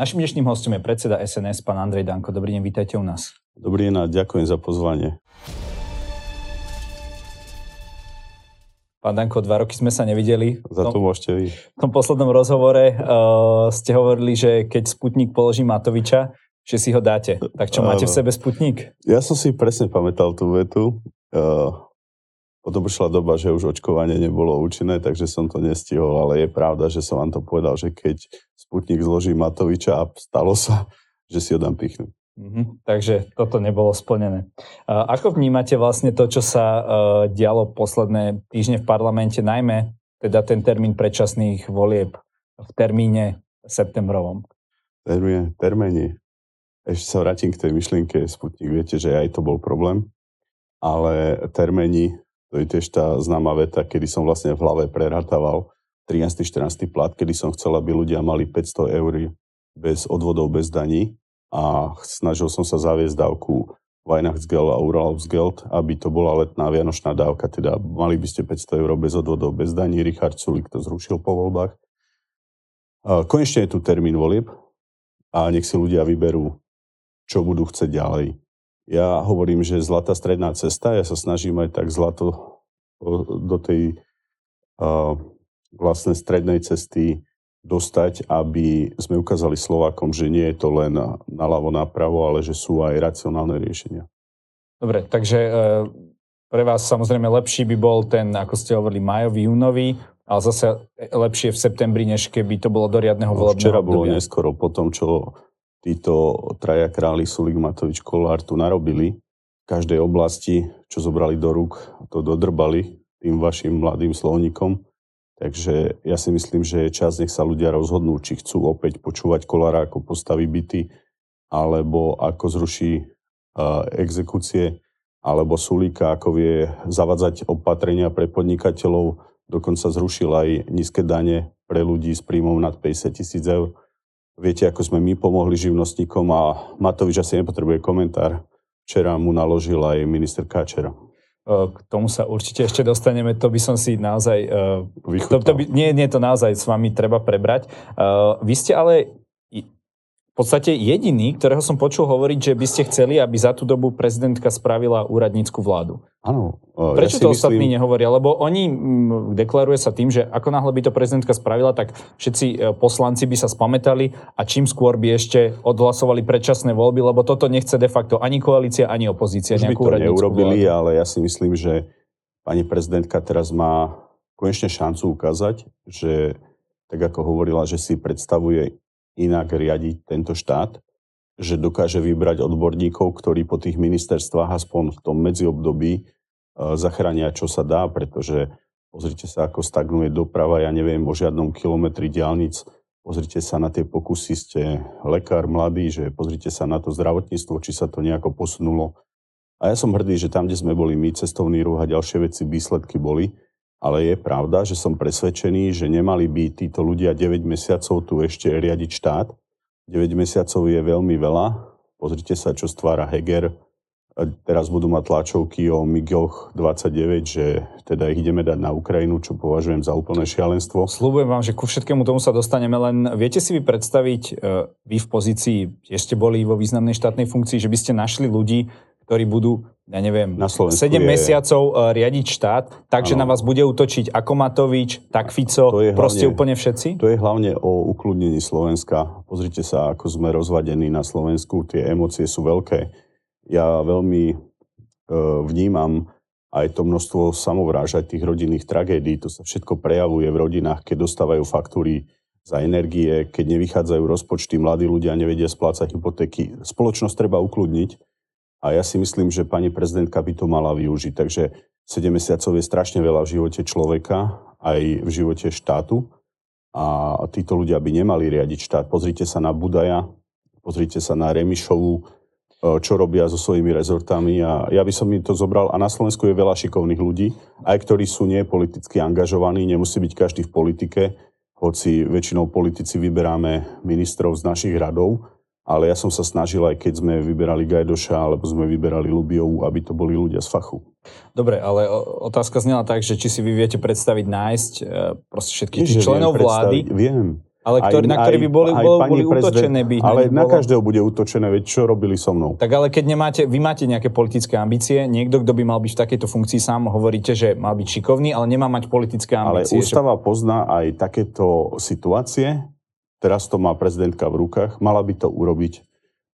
Našim dnešným hostom je predseda SNS, pán Andrej Danko. Dobrý deň, vítajte u nás. Dobrý deň a ďakujem za pozvanie. Pán Danko, dva roky sme sa nevideli. Za to môžete vy. V tom poslednom rozhovore uh, ste hovorili, že keď Sputnik položí Matoviča, že si ho dáte. Tak čo, máte v sebe Sputnik? Ja som si presne pamätal tú vetu. Uh, potom prišla doba, že už očkovanie nebolo účinné, takže som to nestihol, ale je pravda, že som vám to povedal, že keď Sputnik zloží Matoviča a stalo sa, že si ho dám pichnúť. Mm-hmm, takže toto nebolo splnené. Ako vnímate vlastne to, čo sa uh, dialo posledné týždne v parlamente, najmä teda ten termín predčasných volieb v termíne septembrovom? Termíne, termíne. Ešte sa vrátim k tej myšlienke Sputnik. Viete, že aj to bol problém, ale termíny to je tiež tá známa veta, kedy som vlastne v hlave prerátával 13. 14. plat, kedy som chcel, aby ľudia mali 500 eur bez odvodov, bez daní a snažil som sa zaviesť dávku Weihnachtsgeld a Urlaubsgeld, aby to bola letná vianočná dávka, teda mali by ste 500 eur bez odvodov, bez daní. Richard Sulik to zrušil po voľbách. Konečne je tu termín volieb a nech si ľudia vyberú, čo budú chcieť ďalej. Ja hovorím, že zlatá stredná cesta, ja sa snažím aj tak zlato do tej uh, vlastnej strednej cesty dostať, aby sme ukázali Slovákom, že nie je to len naľavo napravo, ale že sú aj racionálne riešenia. Dobre, takže e, pre vás samozrejme lepší by bol ten, ako ste hovorili, majový, júnový, ale zase lepšie v septembri, než keby to bolo do riadneho no, volebného Včera bolo neskoro, po tom, čo títo traja králi Sulik, Matovič, Kolár tu narobili v každej oblasti, čo zobrali do rúk, to dodrbali tým vašim mladým slovníkom. Takže ja si myslím, že je čas, nech sa ľudia rozhodnú, či chcú opäť počúvať Kolára, ako postaví byty, alebo ako zruší uh, exekúcie, alebo Sulíka, ako vie zavadzať opatrenia pre podnikateľov, dokonca zrušil aj nízke dane pre ľudí s príjmom nad 50 tisíc eur. Viete, ako sme my pomohli živnostníkom a Matovič asi nepotrebuje komentár. Včera mu naložil aj minister Káčera. K tomu sa určite ešte dostaneme, to by som si naozaj... To, to by, nie, nie, to naozaj s vami treba prebrať. Vy ste ale podstate jediný, ktorého som počul hovoriť, že by ste chceli, aby za tú dobu prezidentka spravila úradnícku vládu. Áno. Prečo ja to myslím... ostatní nehovoria? Lebo oni deklaruje sa tým, že ako náhle by to prezidentka spravila, tak všetci e, poslanci by sa spametali a čím skôr by ešte odhlasovali predčasné voľby, lebo toto nechce de facto ani koalícia, ani opozícia. Už by to neurobili, vládu. ale ja si myslím, že pani prezidentka teraz má konečne šancu ukázať, že tak ako hovorila, že si predstavuje inak riadiť tento štát, že dokáže vybrať odborníkov, ktorí po tých ministerstvách aspoň v tom medziobdobí e, zachránia, čo sa dá, pretože pozrite sa, ako stagnuje doprava, ja neviem o žiadnom kilometri diálnic, pozrite sa na tie pokusy, ste lekár mladý, že pozrite sa na to zdravotníctvo, či sa to nejako posunulo. A ja som hrdý, že tam, kde sme boli my, cestovný ruch a ďalšie veci, výsledky boli. Ale je pravda, že som presvedčený, že nemali by títo ľudia 9 mesiacov tu ešte riadiť štát. 9 mesiacov je veľmi veľa. Pozrite sa, čo stvára Heger. Teraz budú mať tlačovky o MIGoch 29, že teda ich ideme dať na Ukrajinu, čo považujem za úplné šialenstvo. Slúbujem vám, že ku všetkému tomu sa dostaneme, len viete si vy predstaviť, e, vy v pozícii, ešte boli vo významnej štátnej funkcii, že by ste našli ľudí, ktorí budú, ja neviem, na 7 je... mesiacov uh, riadiť štát, takže na vás bude útočiť ako Matovič, tak Fico, to je proste hlavne, úplne všetci? To je hlavne o ukludnení Slovenska. Pozrite sa, ako sme rozvadení na Slovensku, tie emócie sú veľké. Ja veľmi uh, vnímam aj to množstvo samovrážať tých rodinných tragédií. To sa všetko prejavuje v rodinách, keď dostávajú faktúry za energie, keď nevychádzajú rozpočty, mladí ľudia nevedia splácať hypotéky. Spoločnosť treba ukludniť a ja si myslím, že pani prezidentka by to mala využiť. Takže 7 mesiacov je strašne veľa v živote človeka, aj v živote štátu. A títo ľudia by nemali riadiť štát. Pozrite sa na Budaja, pozrite sa na Remišovu, e, čo robia so svojimi rezortami. A ja by som mi to zobral. A na Slovensku je veľa šikovných ľudí, aj ktorí sú nie politicky angažovaní, nemusí byť každý v politike, hoci väčšinou politici vyberáme ministrov z našich radov ale ja som sa snažil, aj keď sme vyberali Gajdoša, alebo sme vyberali Lubiovu, aby to boli ľudia z fachu. Dobre, ale otázka znela tak, že či si vy viete predstaviť nájsť e, proste všetkých tých členov viem vlády. Viem. Ale ktorý, aj, na ktorý by boli, aj, boli, boli útočené by Ale na bolo... každého bude útočené, veď čo robili so mnou. Tak ale keď nemáte, vy máte nejaké politické ambície, niekto, kto by mal byť v takejto funkcii sám, hovoríte, že mal byť šikovný, ale nemá mať politické ambície. Ale ústava že... pozná aj takéto situácie, teraz to má prezidentka v rukách, mala by to urobiť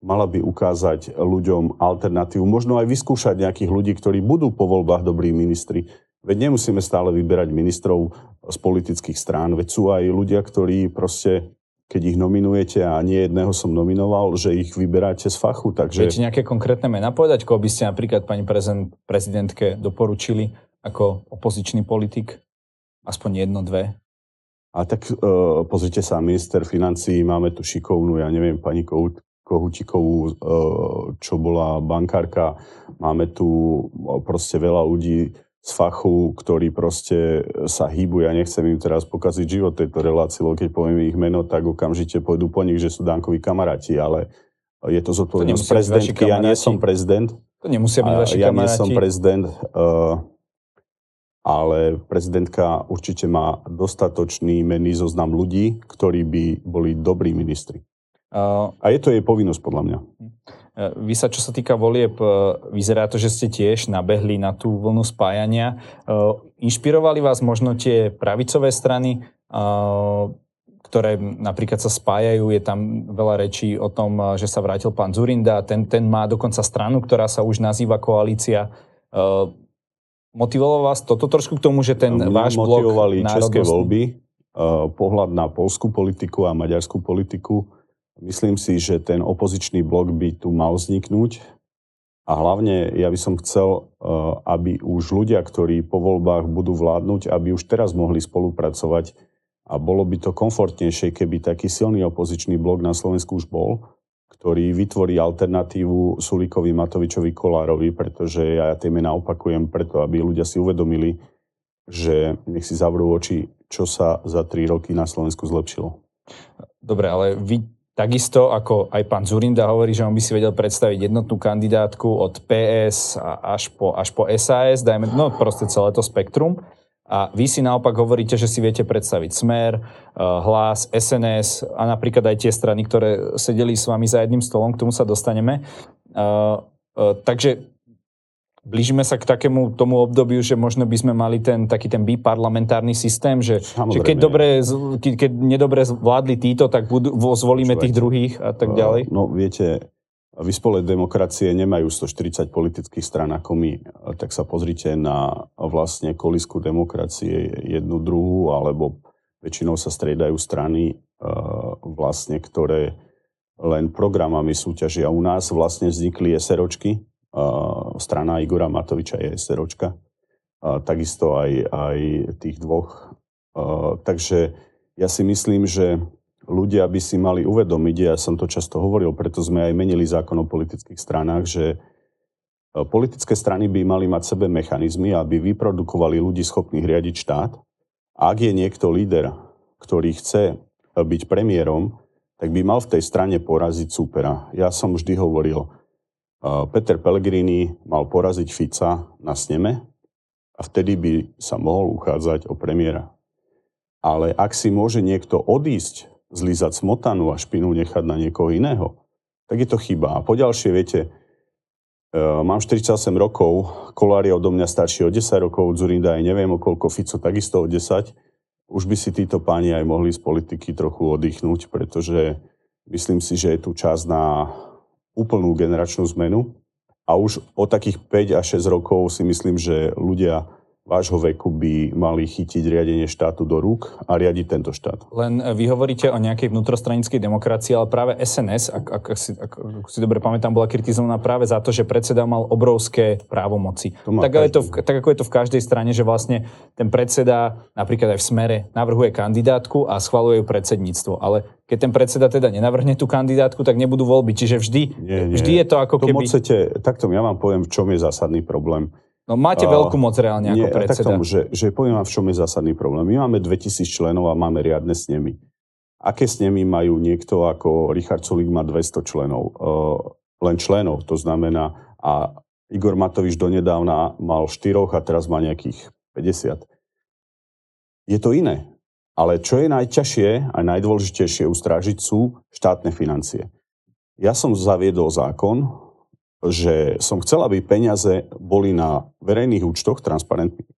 mala by ukázať ľuďom alternatívu, možno aj vyskúšať nejakých ľudí, ktorí budú po voľbách dobrí ministri. Veď nemusíme stále vyberať ministrov z politických strán, veď sú aj ľudia, ktorí proste, keď ich nominujete a nie jedného som nominoval, že ich vyberáte z fachu. Takže... Viete nejaké konkrétne mená povedať, koho by ste napríklad pani prezidentke doporučili ako opozičný politik? Aspoň jedno, dve. A tak e, pozrite sa, minister financí, máme tu šikovnú, ja neviem, pani Kohut, Kohutikovú, e, čo bola bankárka. Máme tu e, proste veľa ľudí z fachu, ktorí proste sa hýbu. Ja nechcem im teraz pokaziť život tejto relácii, lebo keď poviem ich meno, tak okamžite pôjdu po nich, že sú Dankoví kamaráti, ale je to zodpovednosť prezidentky. Ja nie som prezident. To nemusia byť vaši ja kamaráti. Ja nie som prezident, uh, ale prezidentka určite má dostatočný menný zoznam ľudí, ktorí by boli dobrí ministri. Uh, a je to jej povinnosť, podľa mňa. E, vy sa, čo sa týka volieb, e, vyzerá to, že ste tiež nabehli na tú vlnu spájania. E, inšpirovali vás možno tie pravicové strany, ktoré napríklad sa spájajú, je tam veľa rečí o tom, že sa vrátil pán Zurinda, ten, ten má dokonca stranu, ktorá sa už nazýva koalícia. Motivovalo vás toto trošku k tomu, že ten Mňa váš blok motivovali české voľby, pohľad na polskú politiku a maďarskú politiku, Myslím si, že ten opozičný blok by tu mal vzniknúť. A hlavne ja by som chcel, eh, aby už ľudia, ktorí po voľbách budú vládnuť, aby už teraz mohli spolupracovať. A bolo by to komfortnejšie, keby taký silný opozičný blok na Slovensku už bol, ktorý vytvorí alternatívu Sulíkovi, Matovičovi, Kolárovi, pretože ja tie mená opakujem preto, aby ľudia si uvedomili, že nech si zavrú oči, čo sa za tri roky na Slovensku zlepšilo. Dobre, ale vy Takisto ako aj pán Zurinda hovorí, že on by si vedel predstaviť jednotnú kandidátku od PS až po, až po SAS, dajme, no proste celé to spektrum. A vy si naopak hovoríte, že si viete predstaviť Smer, eh, Hlas, SNS a napríklad aj tie strany, ktoré sedeli s vami za jedným stolom, k tomu sa dostaneme. Eh, eh, takže blížime sa k takému tomu obdobiu, že možno by sme mali ten taký ten biparlamentárny systém, že, že keď, dobre, keď, keď nedobre vládli títo, tak budú, zvolíme Počúvajte. tých druhých a tak ďalej? No viete, vyspolé demokracie nemajú 140 politických stran ako my. Tak sa pozrite na vlastne kolisku demokracie jednu druhú, alebo väčšinou sa striedajú strany e, vlastne, ktoré len programami súťažia. U nás vlastne vznikli SROčky, strana Igora Matoviča je SROčka. Takisto aj, aj tých dvoch. Takže ja si myslím, že ľudia by si mali uvedomiť, ja som to často hovoril, preto sme aj menili zákon o politických stranách, že politické strany by mali mať sebe mechanizmy, aby vyprodukovali ľudí schopných riadiť štát. Ak je niekto líder, ktorý chce byť premiérom, tak by mal v tej strane poraziť súpera. Ja som vždy hovoril, Peter Pellegrini mal poraziť Fica na sneme a vtedy by sa mohol uchádzať o premiéra. Ale ak si môže niekto odísť, zlízať smotanu a špinu nechať na niekoho iného, tak je to chyba. A poďalšie, viete, e, mám 48 rokov, Kolár je odo mňa starší o 10 rokov, Zurinda aj neviem o koľko, Fico takisto o 10. Už by si títo páni aj mohli z politiky trochu oddychnúť, pretože myslím si, že je tu čas na úplnú generačnú zmenu a už o takých 5 až 6 rokov si myslím, že ľudia vášho veku by mali chytiť riadenie štátu do rúk a riadiť tento štát. Len e, vy hovoríte o nejakej vnútrostranickej demokracii, ale práve SNS, ak, ak, si, ak, ak si dobre pamätám, bola kritizovaná práve za to, že predseda mal obrovské právomoci. Tak, je to v, tak ako je to v každej strane, že vlastne ten predseda napríklad aj v smere navrhuje kandidátku a schvaluje ju predsedníctvo. Ale keď ten predseda teda nenavrhne tú kandidátku, tak nebudú voľby. Čiže vždy, nie, nie. vždy je to ako to keby... Chcete, takto ja vám poviem, v čom je zásadný problém. No máte veľkú moc reálne ako nie, predseda. Tak tomu, že, že poviem vám, v čom je zásadný problém. My máme 2000 členov a máme riadne snemy. Aké snemy majú niekto ako Richard Sulik má 200 členov? Uh, len členov, to znamená, a Igor Matovič donedávna mal 4 a teraz má nejakých 50. Je to iné. Ale čo je najťažšie a najdôležitejšie ustrážiť sú štátne financie. Ja som zaviedol zákon, že som chcel, aby peniaze boli na verejných účtoch transparentných.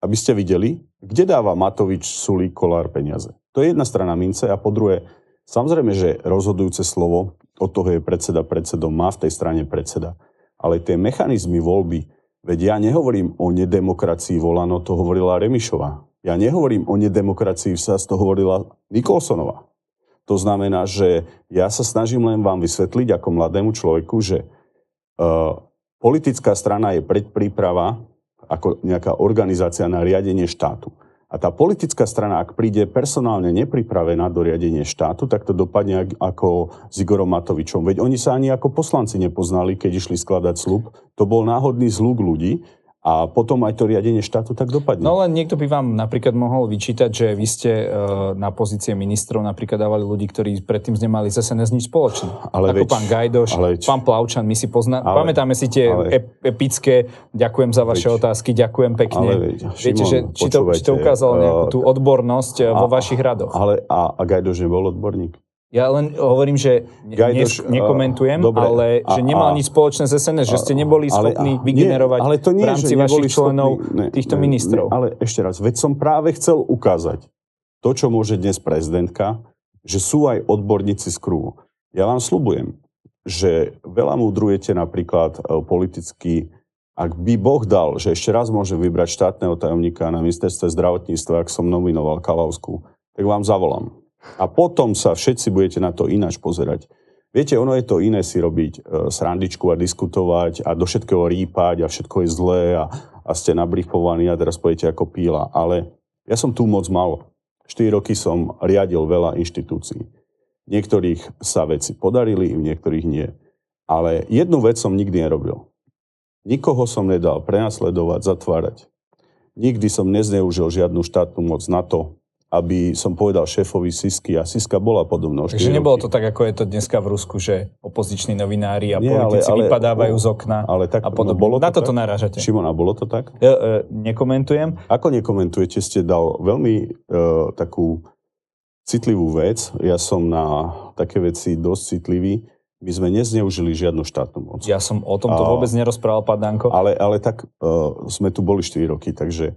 Aby ste videli, kde dáva Matovič, Sulík, Kolár peniaze. To je jedna strana mince a po druhé, samozrejme, že rozhodujúce slovo, od toho je predseda predsedom, má v tej strane predseda. Ale tie mechanizmy voľby, veď ja nehovorím o nedemokracii volano, to hovorila Remišová. Ja nehovorím o nedemokracii, sa to hovorila Nikolsonová. To znamená, že ja sa snažím len vám vysvetliť ako mladému človeku, že politická strana je predpríprava ako nejaká organizácia na riadenie štátu. A tá politická strana, ak príde personálne nepripravená do riadenie štátu, tak to dopadne ako s Igorom Matovičom. Veď oni sa ani ako poslanci nepoznali, keď išli skladať slub. To bol náhodný zlúk ľudí a potom aj to riadenie štátu tak dopadne. No len niekto by vám napríklad mohol vyčítať, že vy ste e, na pozície ministrov napríklad dávali ľudí, ktorí predtým nemali z SNS nič spoločné. Ale Ako veď, pán Gajdoš, ale pán Plavčan, my si poznáme, pamätáme si tie ale, epické, ďakujem za vaše veď, otázky, ďakujem pekne. Ale veď, Šimon, Viete, že, či, to, či to ukázalo nejakú tú e, odbornosť e, a, vo vašich radoch? Ale a, a Gajdoš nebol odborník? Ja len hovorím, že Gajdoš, ne, nekomentujem, dobre, ale a, že nemal a, nič spoločné s SNS, že ste neboli schopní ale, vygenerovať nie, ale to nie, v rámci vašich členov schopný, ne, týchto ne, ministrov. Ne, ale ešte raz, veď som práve chcel ukázať to, čo môže dnes prezidentka, že sú aj odborníci z kruhu. Ja vám slubujem, že veľa múdrujete napríklad uh, politicky, ak by Boh dal, že ešte raz môže vybrať štátneho tajomníka na ministerstve zdravotníctva, ak som nominoval Kalavsku, tak vám zavolám a potom sa všetci budete na to ináč pozerať. Viete, ono je to iné si robiť e, srandičku a diskutovať a do všetkého rýpať a všetko je zlé a, a ste nabrifovaní a teraz pojete ako píla. Ale ja som tu moc mal. 4 roky som riadil veľa inštitúcií. Niektorých sa veci podarili, v niektorých nie. Ale jednu vec som nikdy nerobil. Nikoho som nedal prenasledovať, zatvárať. Nikdy som nezneužil žiadnu štátnu moc na to, aby som povedal šéfovi Sisky a Siska bola podobná. Takže nebolo to tak, ako je to dneska v Rusku, že opoziční novinári a Nie, politici ale, ale, vypadávajú z okna ale tak, a podobne. No, bolo to Na toto narážate. Šimona, bolo to tak? Ja, e, nekomentujem. Ako nekomentujete? Ste dal veľmi e, takú citlivú vec. Ja som na také veci dosť citlivý. My sme nezneužili žiadnu štátnu moc. Ja som o tomto a, vôbec nerozprával, pán Danko. Ale, ale tak uh, sme tu boli 4 roky, takže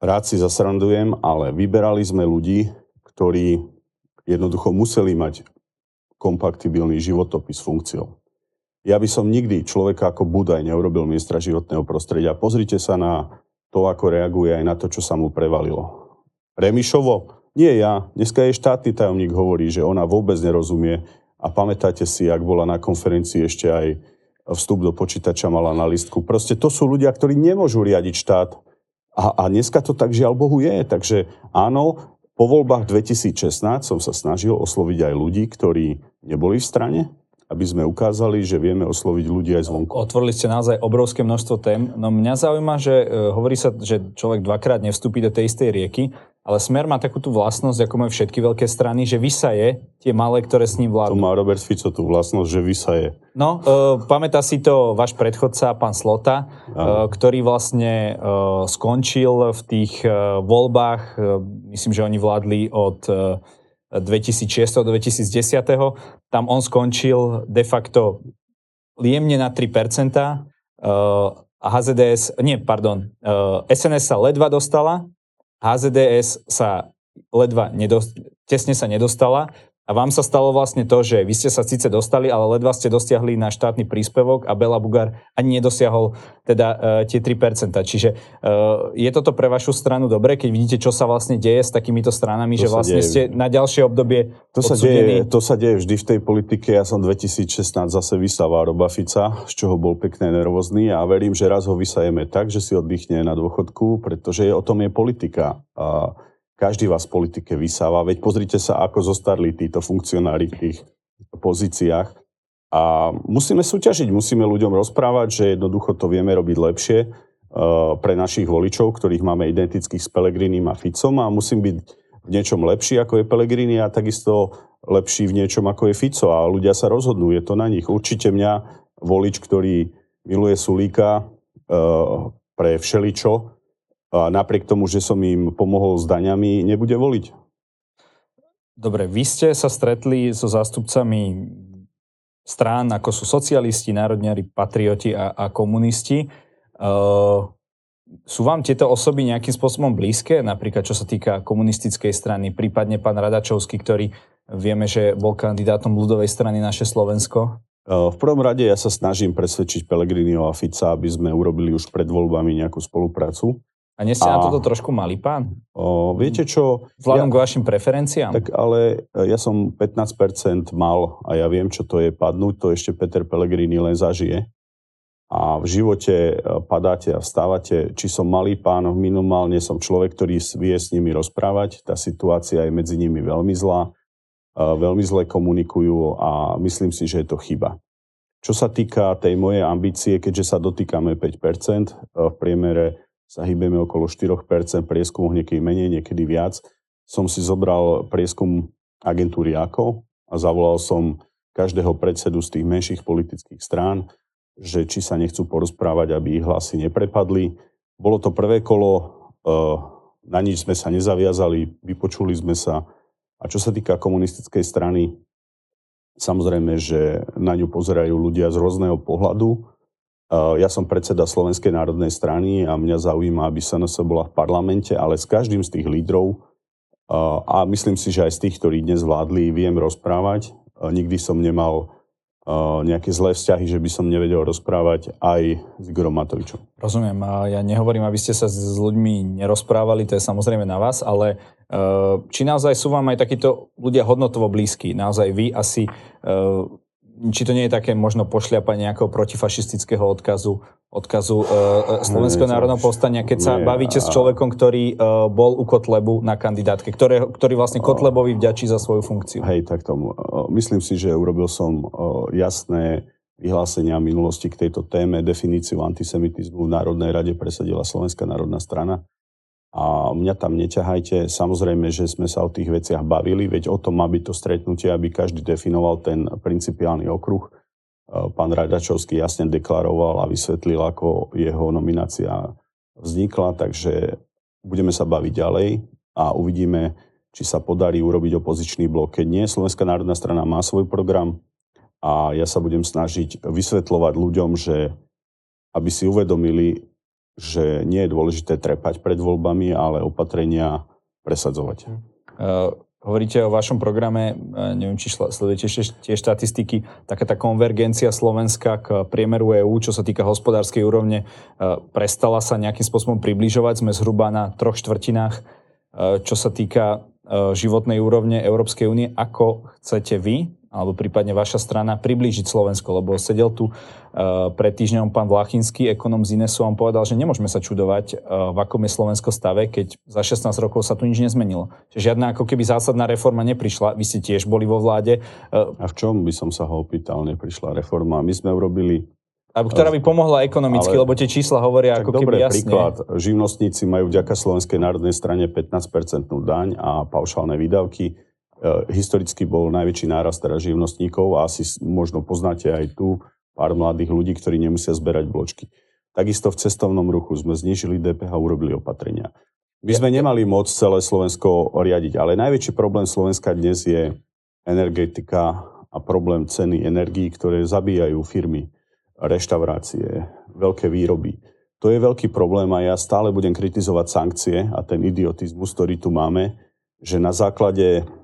rád si zasrandujem, ale vyberali sme ľudí, ktorí jednoducho museli mať kompaktibilný životopis s funkciou. Ja by som nikdy človeka ako Budaj neurobil ministra životného prostredia. Pozrite sa na to, ako reaguje aj na to, čo sa mu prevalilo. Remišovo? Nie ja. Dneska je štátny tajomník hovorí, že ona vôbec nerozumie a pamätáte si, ak bola na konferencii ešte aj vstup do počítača mala na listku. Proste to sú ľudia, ktorí nemôžu riadiť štát a, a dneska to tak žiaľ Bohu je. Takže áno, po voľbách 2016 som sa snažil osloviť aj ľudí, ktorí neboli v strane, aby sme ukázali, že vieme osloviť ľudí aj zvonku. Otvorili ste naozaj obrovské množstvo tém. No mňa zaujíma, že uh, hovorí sa, že človek dvakrát nevstúpi do tej istej rieky, ale Smer má takú tú vlastnosť, ako majú všetky veľké strany, že vysaje tie malé, ktoré s ním vládnu. To má Robert Fico tú vlastnosť, že vysaje. No, uh, pamätá si to váš predchodca, pán Slota, uh, ktorý vlastne uh, skončil v tých uh, voľbách, uh, myslím, že oni vládli od uh, 2006 do 2010. Tam on skončil de facto jemne na 3%. Uh, a HZDS, nie, pardon, SNS sa ledva dostala, HZDS sa ledva nedost, tesne sa nedostala a vám sa stalo vlastne to, že vy ste sa síce dostali, ale ledva ste dosiahli na štátny príspevok a Bela Bugar ani nedosiahol teda uh, tie 3%. Čiže uh, je toto pre vašu stranu dobre, keď vidíte, čo sa vlastne deje s takýmito stranami, to že vlastne deje. ste na ďalšie obdobie to sa, deje, to sa deje vždy v tej politike. Ja som 2016 zase vysával Roba Fica, z čoho bol pekne nervózny a verím, že raz ho vysajeme tak, že si oddychne na dôchodku, pretože o tom je politika. A každý vás v politike vysáva. Veď pozrite sa, ako zostarli títo funkcionári v tých pozíciách. A musíme súťažiť, musíme ľuďom rozprávať, že jednoducho to vieme robiť lepšie uh, pre našich voličov, ktorých máme identických s Pelegrinim a Ficom a musím byť v niečom lepší ako je Pelegrini a takisto lepší v niečom ako je Fico a ľudia sa rozhodnú, je to na nich. Určite mňa volič, ktorý miluje Sulíka uh, pre všeličo, napriek tomu, že som im pomohol s daňami, nebude voliť. Dobre, vy ste sa stretli so zástupcami strán, ako sú socialisti, národniari, patrioti a, a komunisti. Uh, sú vám tieto osoby nejakým spôsobom blízke, napríklad čo sa týka komunistickej strany, prípadne pán Radačovský, ktorý vieme, že bol kandidátom ľudovej strany naše Slovensko? V prvom rade ja sa snažím presvedčiť Pelegriniho a Fica, aby sme urobili už pred voľbami nejakú spoluprácu. A nie ste a, na toto trošku malý pán? O, viete čo? Vzhľadom ja, k vašim preferenciám? Tak ale e, ja som 15% mal a ja viem, čo to je padnúť, to ešte Peter Pellegrini len zažije. A v živote e, padáte a vstávate, či som malý pán, minimálne som človek, ktorý vie s nimi rozprávať. Tá situácia je medzi nimi veľmi zlá, e, veľmi zle komunikujú a myslím si, že je to chyba. Čo sa týka tej mojej ambície, keďže sa dotýkame 5%, v priemere sa hýbeme okolo 4%, prieskum niekedy menej, niekedy viac. Som si zobral prieskum agentúry AKO a zavolal som každého predsedu z tých menších politických strán, že či sa nechcú porozprávať, aby ich hlasy neprepadli. Bolo to prvé kolo, eh, na nič sme sa nezaviazali, vypočuli sme sa. A čo sa týka komunistickej strany, samozrejme, že na ňu pozerajú ľudia z rôzneho pohľadu. Ja som predseda Slovenskej národnej strany a mňa zaujíma, aby SNS bola v parlamente, ale s každým z tých lídrov a myslím si, že aj z tých, ktorí dnes vládli, viem rozprávať. Nikdy som nemal nejaké zlé vzťahy, že by som nevedel rozprávať aj s Igorom Matovičom. Rozumiem. A ja nehovorím, aby ste sa s ľuďmi nerozprávali, to je samozrejme na vás, ale či naozaj sú vám aj takíto ľudia hodnotovo blízki? Naozaj vy asi či to nie je také možno pošliapanie nejakého protifašistického odkazu, odkazu uh, Slovenského národného povstania, keď sa nie, bavíte a... s človekom, ktorý uh, bol u Kotlebu na kandidátke, ktoré, ktorý vlastne Kotlebovi vďačí za svoju funkciu. Hej, tak tomu. Myslím si, že urobil som uh, jasné vyhlásenia minulosti k tejto téme. Definíciu antisemitizmu v Národnej rade presadila Slovenská národná strana a mňa tam neťahajte. Samozrejme, že sme sa o tých veciach bavili, veď o tom má byť to stretnutie, aby každý definoval ten principiálny okruh. E, pán Radačovský jasne deklaroval a vysvetlil, ako jeho nominácia vznikla, takže budeme sa baviť ďalej a uvidíme, či sa podarí urobiť opozičný blok. Keď nie, Slovenská národná strana má svoj program a ja sa budem snažiť vysvetľovať ľuďom, že aby si uvedomili, že nie je dôležité trepať pred voľbami, ale opatrenia presadzovať. Uh, hovoríte o vašom programe, uh, neviem, či sledujete tie štatistiky, taká tá konvergencia Slovenska k priemeru EÚ, čo sa týka hospodárskej úrovne, uh, prestala sa nejakým spôsobom približovať. Sme zhruba na troch štvrtinách, čo sa týka životnej úrovne Európskej únie. Ako chcete vy alebo prípadne vaša strana priblížiť Slovensko, lebo sedel tu uh, pred týždňom pán Vlachinský, ekonom z Inesu, a on povedal, že nemôžeme sa čudovať, uh, v akom je Slovensko stave, keď za 16 rokov sa tu nič nezmenilo. Čiže žiadna ako keby zásadná reforma neprišla, vy ste tiež boli vo vláde. Uh, a v čom by som sa ho opýtal, neprišla reforma? My sme urobili a ktorá by pomohla ekonomicky, ale, lebo tie čísla hovoria ako keby jasne. príklad. Živnostníci majú vďaka Slovenskej národnej strane 15% daň a paušálne výdavky Eh, historicky bol najväčší nárast teraz živnostníkov a asi možno poznáte aj tu pár mladých ľudí, ktorí nemusia zberať bločky. Takisto v cestovnom ruchu sme znižili DPH urobili opatrenia. My sme nemali moc celé Slovensko riadiť, ale najväčší problém Slovenska dnes je energetika a problém ceny energií, ktoré zabíjajú firmy, reštaurácie, veľké výroby. To je veľký problém a ja stále budem kritizovať sankcie a ten idiotizmus, ktorý tu máme, že na základe Eh,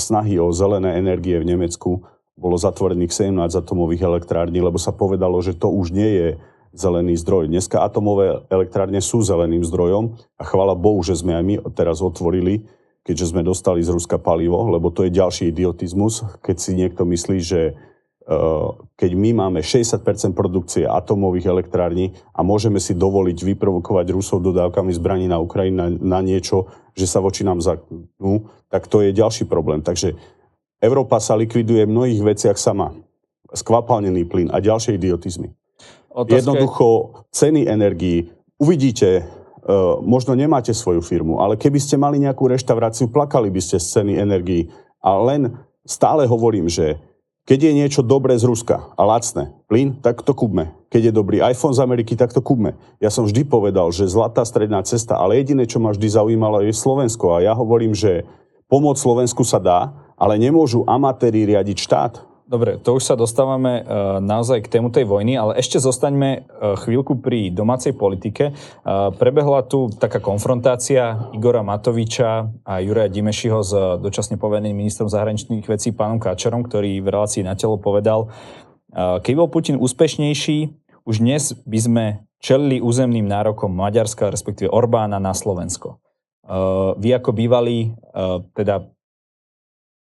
snahy o zelené energie v Nemecku bolo zatvorených 17 atomových elektrární, lebo sa povedalo, že to už nie je zelený zdroj. Dneska atomové elektrárne sú zeleným zdrojom a chvala Bohu, že sme aj my teraz otvorili, keďže sme dostali z Ruska palivo, lebo to je ďalší idiotizmus, keď si niekto myslí, že Eh, keď my máme 60% produkcie atomových elektrární a môžeme si dovoliť vyprovokovať Rusov dodávkami zbraní na Ukrajinu na, na niečo, že sa voči nám zaknú, tak to je ďalší problém. Takže Európa sa likviduje v mnohých veciach sama. Skvapalnený plyn a ďalšie idiotizmy. Otázka... Jednoducho ceny energií. Uvidíte, uh, možno nemáte svoju firmu, ale keby ste mali nejakú reštauráciu, plakali by ste z ceny energií. A len stále hovorím, že Keď je niečo dobré z Ruska a lacné, plyn, tak to kúpme. Keď je dobrý iPhone z Ameriky, tak to kúpme. Ja som vždy povedal, že zlatá stredná cesta, ale jediné, čo ma vždy zaujímalo, je Slovensko. A ja hovorím, že pomoc Slovensku sa dá, ale nemôžu amatéri riadiť štát. Dobre, to už sa dostávame uh, naozaj k tému tej vojny, ale ešte zostaňme uh, chvíľku pri domácej politike. Uh, prebehla tu taká konfrontácia Igora Matoviča a Juraja Dimešiho s dočasne povedeným ministrom zahraničných vecí pánom Káčerom, ktorý v relácii na telo povedal, keby bol Putin úspešnejší, už dnes by sme čelili územným nárokom Maďarska, respektíve Orbána na Slovensko. Vy ako bývalý, teda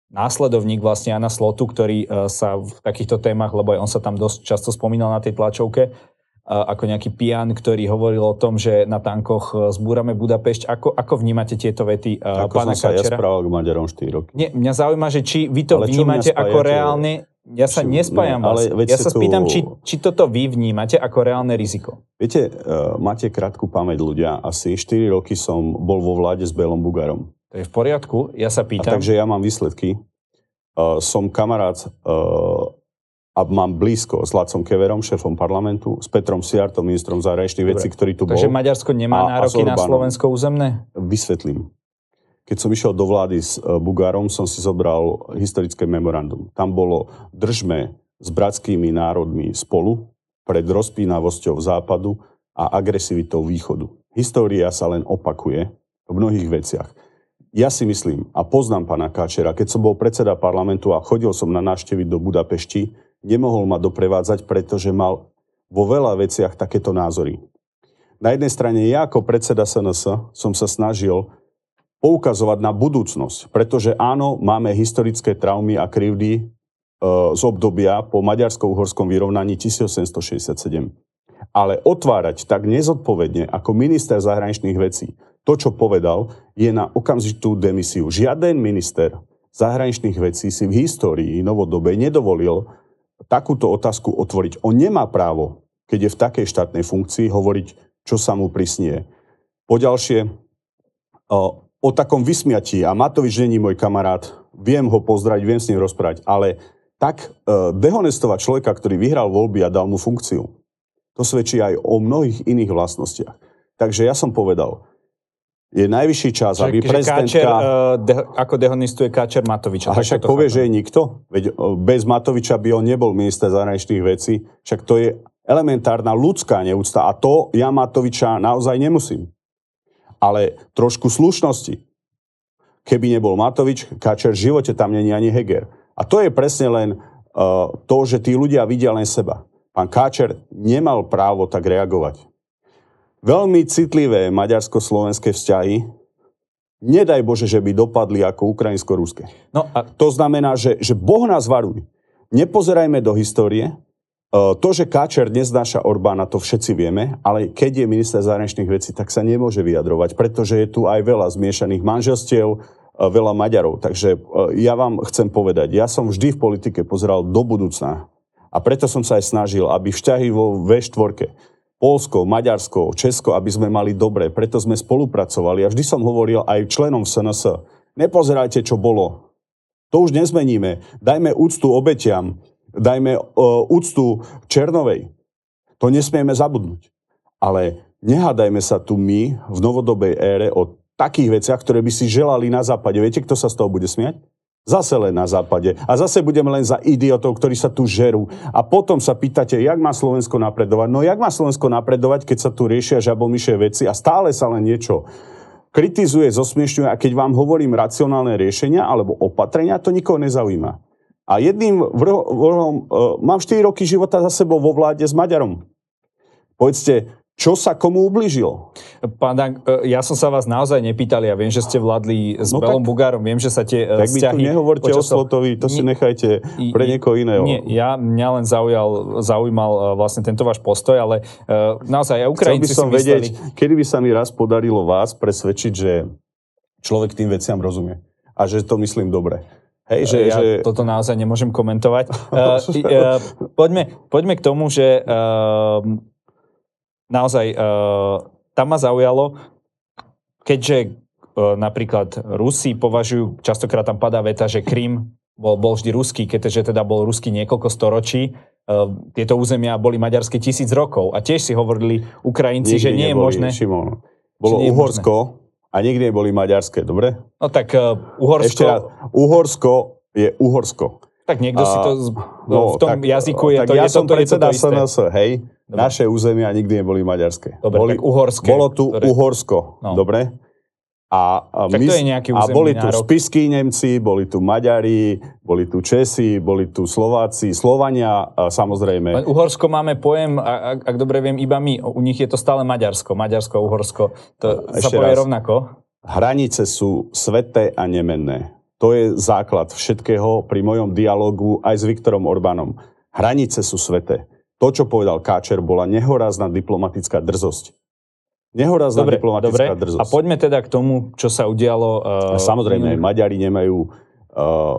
následovník vlastne Jana Slotu, ktorý e, sa v takýchto témach, lebo aj on sa tam dosť často spomínal na tej tlačovke, e, ako nejaký pian, ktorý hovoril o tom, že na tankoch e, zbúrame Budapešť. Ako, ako vnímate tieto vety ako pána som sa Kačera? ja správal k Maďarom 4 roky. Nie, mňa zaujíma, že či vy to Ale vnímate ako reálne... Ja sa či, nespájam ne, vás. Ja sa spýtam, tu... či, či toto vy vnímate ako reálne riziko. Viete, uh, máte krátku pamäť ľudia. Asi 4 roky som bol vo vláde s Belom Bugarom. To je v poriadku, ja sa pýtam. A takže ja mám výsledky. Uh, som kamarát uh, a mám blízko s Lacom Keverom, šéfom parlamentu, s Petrom Siartom, ministrom zahraničných vecí, ktorý tu bol. Takže Maďarsko nemá a, nároky a na Slovensko územné? Vysvetlím. Keď som išiel do vlády s uh, Bugárom, som si zobral historické memorandum. Tam bolo držme s bratskými národmi spolu pred rozpínavosťou západu a agresivitou východu. História sa len opakuje v mnohých veciach ja si myslím a poznám pána Káčera, keď som bol predseda parlamentu a chodil som na návštevy do Budapešti, nemohol ma doprevádzať, pretože mal vo veľa veciach takéto názory. Na jednej strane ja ako predseda SNS som sa snažil poukazovať na budúcnosť, pretože áno, máme historické traumy a krivdy e, z obdobia po maďarsko-uhorskom vyrovnaní 1867. Ale otvárať tak nezodpovedne ako minister zahraničných vecí to, čo povedal, je na okamžitú demisiu. Žiaden minister zahraničných vecí si v histórii novodobej nedovolil takúto otázku otvoriť. On nemá právo, keď je v takej štátnej funkcii, hovoriť, čo sa mu prisnie. Poďalšie, o, takom vysmiatí, a Matovič není môj kamarát, viem ho pozdraviť, viem s ním rozprávať, ale tak e, dehonestovať človeka, ktorý vyhral voľby a dal mu funkciu, to svedčí aj o mnohých iných vlastnostiach. Takže ja som povedal, je najvyšší čas, že, aby že prezidentka... Káčer, uh, de, ako dehonistuje Káčer Matoviča. A však povie, že je nikto. Veď uh, bez Matoviča by on nebol minister zahraničných vecí. Však to je elementárna ľudská neúcta. A to ja Matoviča naozaj nemusím. Ale trošku slušnosti. Keby nebol Matovič, Káčer v živote tam není ani Heger. A to je presne len uh, to, že tí ľudia vidia len seba. Pán Káčer nemal právo tak reagovať veľmi citlivé maďarsko-slovenské vzťahy, nedaj Bože, že by dopadli ako ukrajinsko-ruské. No a to znamená, že, že Boh nás varuje. Nepozerajme do histórie. E, to, že Káčer neznáša Orbána, to všetci vieme, ale keď je minister zahraničných vecí, tak sa nemôže vyjadrovať, pretože je tu aj veľa zmiešaných manželstiev, e, veľa Maďarov. Takže e, ja vám chcem povedať, ja som vždy v politike pozeral do budúcna. A preto som sa aj snažil, aby vzťahy vo V4 Polsko, Maďarsko, Česko, aby sme mali dobre. Preto sme spolupracovali. A vždy som hovoril aj členom SNS, nepozerajte, čo bolo. To už nezmeníme. Dajme úctu obetiam. Dajme uh, úctu Černovej. To nesmieme zabudnúť. Ale nehádajme sa tu my v novodobej ére o takých veciach, ktoré by si želali na západe. Viete, kto sa z toho bude smiať? Zase len na západe. A zase budeme len za idiotov, ktorí sa tu žerú. A potom sa pýtate, jak má Slovensko napredovať. No jak má Slovensko napredovať, keď sa tu riešia žabomyšie veci a stále sa len niečo kritizuje, zosmiešňuje a keď vám hovorím racionálne riešenia alebo opatrenia, to nikoho nezaujíma. A jedným vrhom, uh, mám 4 roky života za sebou vo vláde s Maďarom. Povedzte, čo sa komu ubližilo? Pán Dank, e, ja som sa vás naozaj nepýtal, ja viem, že ste vládli s no Belom tak, Bugárom, viem, že sa tie e, tak vzťahy... Tak nehovorte o Slotovi, to si nechajte pre niekoho iného. Nie, ja, mňa len zaujal, zaujímal e, vlastne tento váš postoj, ale uh, naozaj aj Ukrajinci Chcel by som vedieť, kedy by sa mi raz podarilo vás presvedčiť, že človek tým veciam rozumie a že to myslím dobre. Hej, že, ja že... toto naozaj nemôžem komentovať. uh, uh, poďme, poďme k tomu, že uh, naozaj uh, tam ma zaujalo, keďže uh, napríklad Rusi považujú, častokrát tam padá veta, že Krym bol, bol vždy ruský, keďže teda bol ruský niekoľko storočí. Uh, tieto územia boli maďarské tisíc rokov a tiež si hovorili Ukrajinci, nikdy že nie je možné... Šimon. Bolo Uhorsko možné. a nikdy neboli maďarské, dobre? No tak uh, Uhorsko... Ešte raz, Uhorsko je Uhorsko. Tak niekto a, si to no, v tom tak, jazyku je tak to, ja je som to, predseda je to, SNS, hej. Dobre. Naše územia nikdy neboli maďarské. Dobre, boli, tak uhorské. Bolo tu ktoré... Uhorsko, no. dobre? A, a, my, a boli tu nárok. spiskí Nemci, boli tu Maďari, boli tu Česi, boli tu Slováci, Slovania, a samozrejme. Len Uhorsko máme pojem, ak, ak dobre viem, iba my. U nich je to stále Maďarsko. Maďarsko, Uhorsko. To Ešte sa povie raz. rovnako. Hranice sú sveté a nemenné. To je základ všetkého pri mojom dialogu aj s Viktorom Orbánom. Hranice sú sveté. To, čo povedal Káčer, bola nehorázna diplomatická drzosť. Nehorazná dobre, diplomatická dobre. drzosť. A poďme teda k tomu, čo sa udialo. Uh, Samozrejme, minulý... Maďari nemajú uh, uh,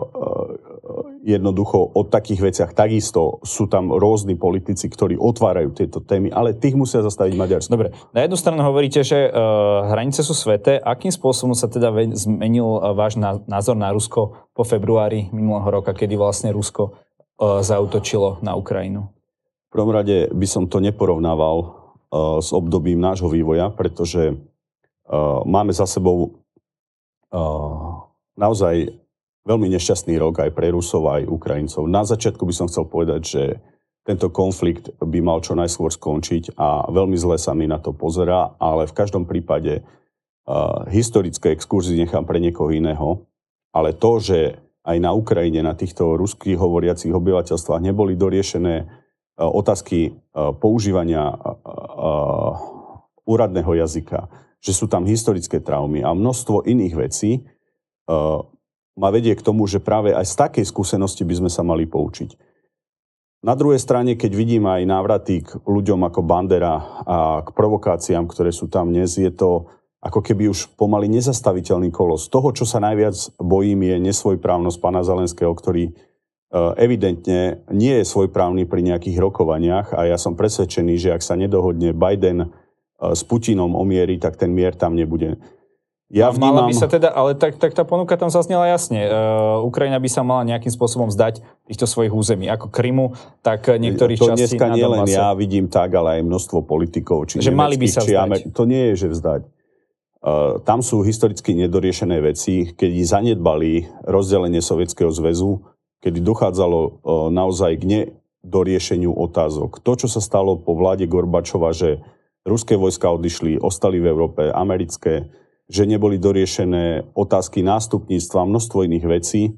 jednoducho o takých veciach takisto sú tam rôzni politici, ktorí otvárajú tieto témy, ale tých musia zastaviť Maďarsko. Dobre, na jednu stranu hovoríte, že uh, hranice sú sveté. Akým spôsobom sa teda zmenil váš názor na Rusko po februári minulého roka, kedy vlastne Rusko uh, zautočilo na Ukrajinu? V prvom rade by som to neporovnával Eh, s obdobím nášho vývoja, pretože eh, máme za sebou eh, naozaj veľmi nešťastný rok aj pre Rusov, aj Ukrajincov. Na začiatku by som chcel povedať, že tento konflikt by mal čo najskôr skončiť a veľmi zle sa mi na to pozera, ale v každom prípade uh, historické exkurzy nechám pre niekoho iného. Ale to, že aj na Ukrajine, na týchto ruských hovoriacich obyvateľstvách neboli doriešené otázky e, používania e, úradného jazyka, že sú tam historické traumy a množstvo iných vecí, ma vedie k tomu, že práve aj z takej skúsenosti by sme sa mali poučiť. Na druhej strane, keď vidím aj návraty k ľuďom ako Bandera a k provokáciám, ktoré sú tam dnes, je to ako keby už pomaly nezastaviteľný kolos. Toho, čo sa najviac bojím, je nesvojprávnosť pána Zelenského, ktorý Eh, evidentne nie je svojprávny pri nejakých rokovaniach a ja som presvedčený, že ak sa nedohodne Biden eh, s Putinom o miery, tak ten mier tam nebude. Ja vnímam... Mala by sa teda, ale tak, tak tá ponuka tam zaznela jasne. Uh, Ukrajina by sa mala nejakým spôsobom zdať týchto svojich území, ako Krymu, tak niektorých to častí dneska nie len ja vidím tak, ale aj množstvo politikov, či že mali by sa či Amer... To nie je, že vzdať. Uh, tam sú historicky nedoriešené veci, keď zanedbali rozdelenie Sovietskeho zväzu, kedy dochádzalo e, naozaj k nedoriešeniu otázok. To, čo sa stalo po vláde Gorbačova, že ruské vojska odišli, ostali v Európe, americké, že neboli doriešené otázky nástupníctva, množstvo iných vecí, e,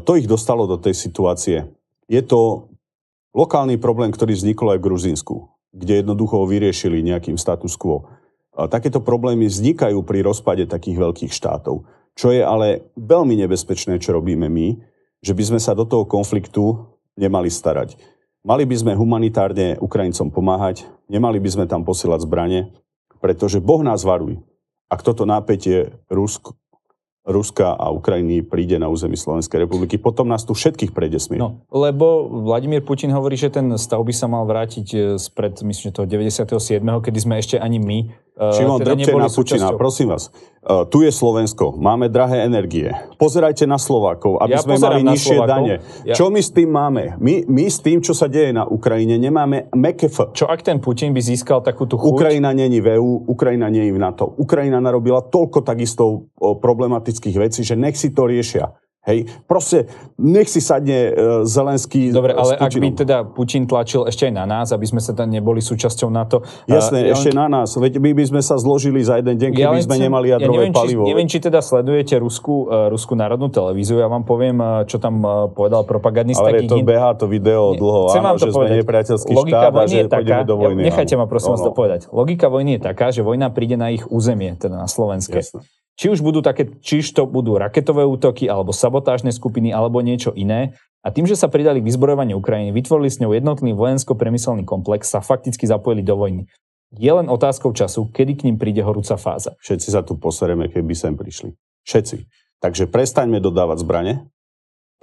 to ich dostalo do tej situácie. Je to lokálny problém, ktorý vznikol aj v Gruzínsku, kde jednoducho vyriešili nejakým status quo. Takéto problémy vznikajú pri rozpade takých veľkých štátov. Čo je ale veľmi nebezpečné, čo robíme my, že by sme sa do toho konfliktu nemali starať. Mali by sme humanitárne Ukrajincom pomáhať, nemali by sme tam posielať zbranie, pretože Boh nás varuje. Ak toto nápetie Rusk, Ruska a Ukrajiny príde na území Slovenskej republiky, potom nás tu všetkých prejde smier. No, lebo Vladimír Putin hovorí, že ten stav by sa mal vrátiť e, spred, myslím, že toho 97., kedy sme ešte ani my Uh, Šimon, teda na Putina, prosím vás. Uh, tu je Slovensko, máme drahé energie. Pozerajte na Slovákov, aby ja sme mali nižšie Slovákov. dane. Ja... Čo my s tým máme? My, my s tým, čo sa deje na Ukrajine, nemáme MKF. Čo ak ten Putin by získal takúto chuť? Ukrajina není v EU, Ukrajina není v NATO. Ukrajina narobila toľko takisto problematických vecí, že nech si to riešia. Hej, proste nech si sadne uh, Zelenský Dobre, ale ak by teda Putin tlačil ešte aj na nás, aby sme sa tam neboli súčasťou NATO. Jasné, uh, ešte ja na nás. Veď my by sme sa zložili za jeden deň, keby ja sme nemali jadrové ja neviem, palivo. Či, neviem, či teda sledujete Rusku, uh, Rusku národnú televíziu. Ja vám poviem, uh, čo tam uh, povedal propagandista Ale to beha to video dlho, áno, že povedať. sme nepriateľský štát a že taká, do vojny. Ja, nechajte ma prosím vás to povedať. Logika vojny je taká, že vojna príde na ich územie, teda na Slovenské. Jasné. Či už budú také, či už to budú raketové útoky, alebo sabotážne skupiny, alebo niečo iné. A tým, že sa pridali k vyzbrojovaniu Ukrajiny, vytvorili s ňou jednotný vojensko-premyselný komplex, sa fakticky zapojili do vojny. Je len otázkou času, kedy k ním príde horúca fáza. Všetci sa tu posereme, keby sem prišli. Všetci. Takže prestaňme dodávať zbrane,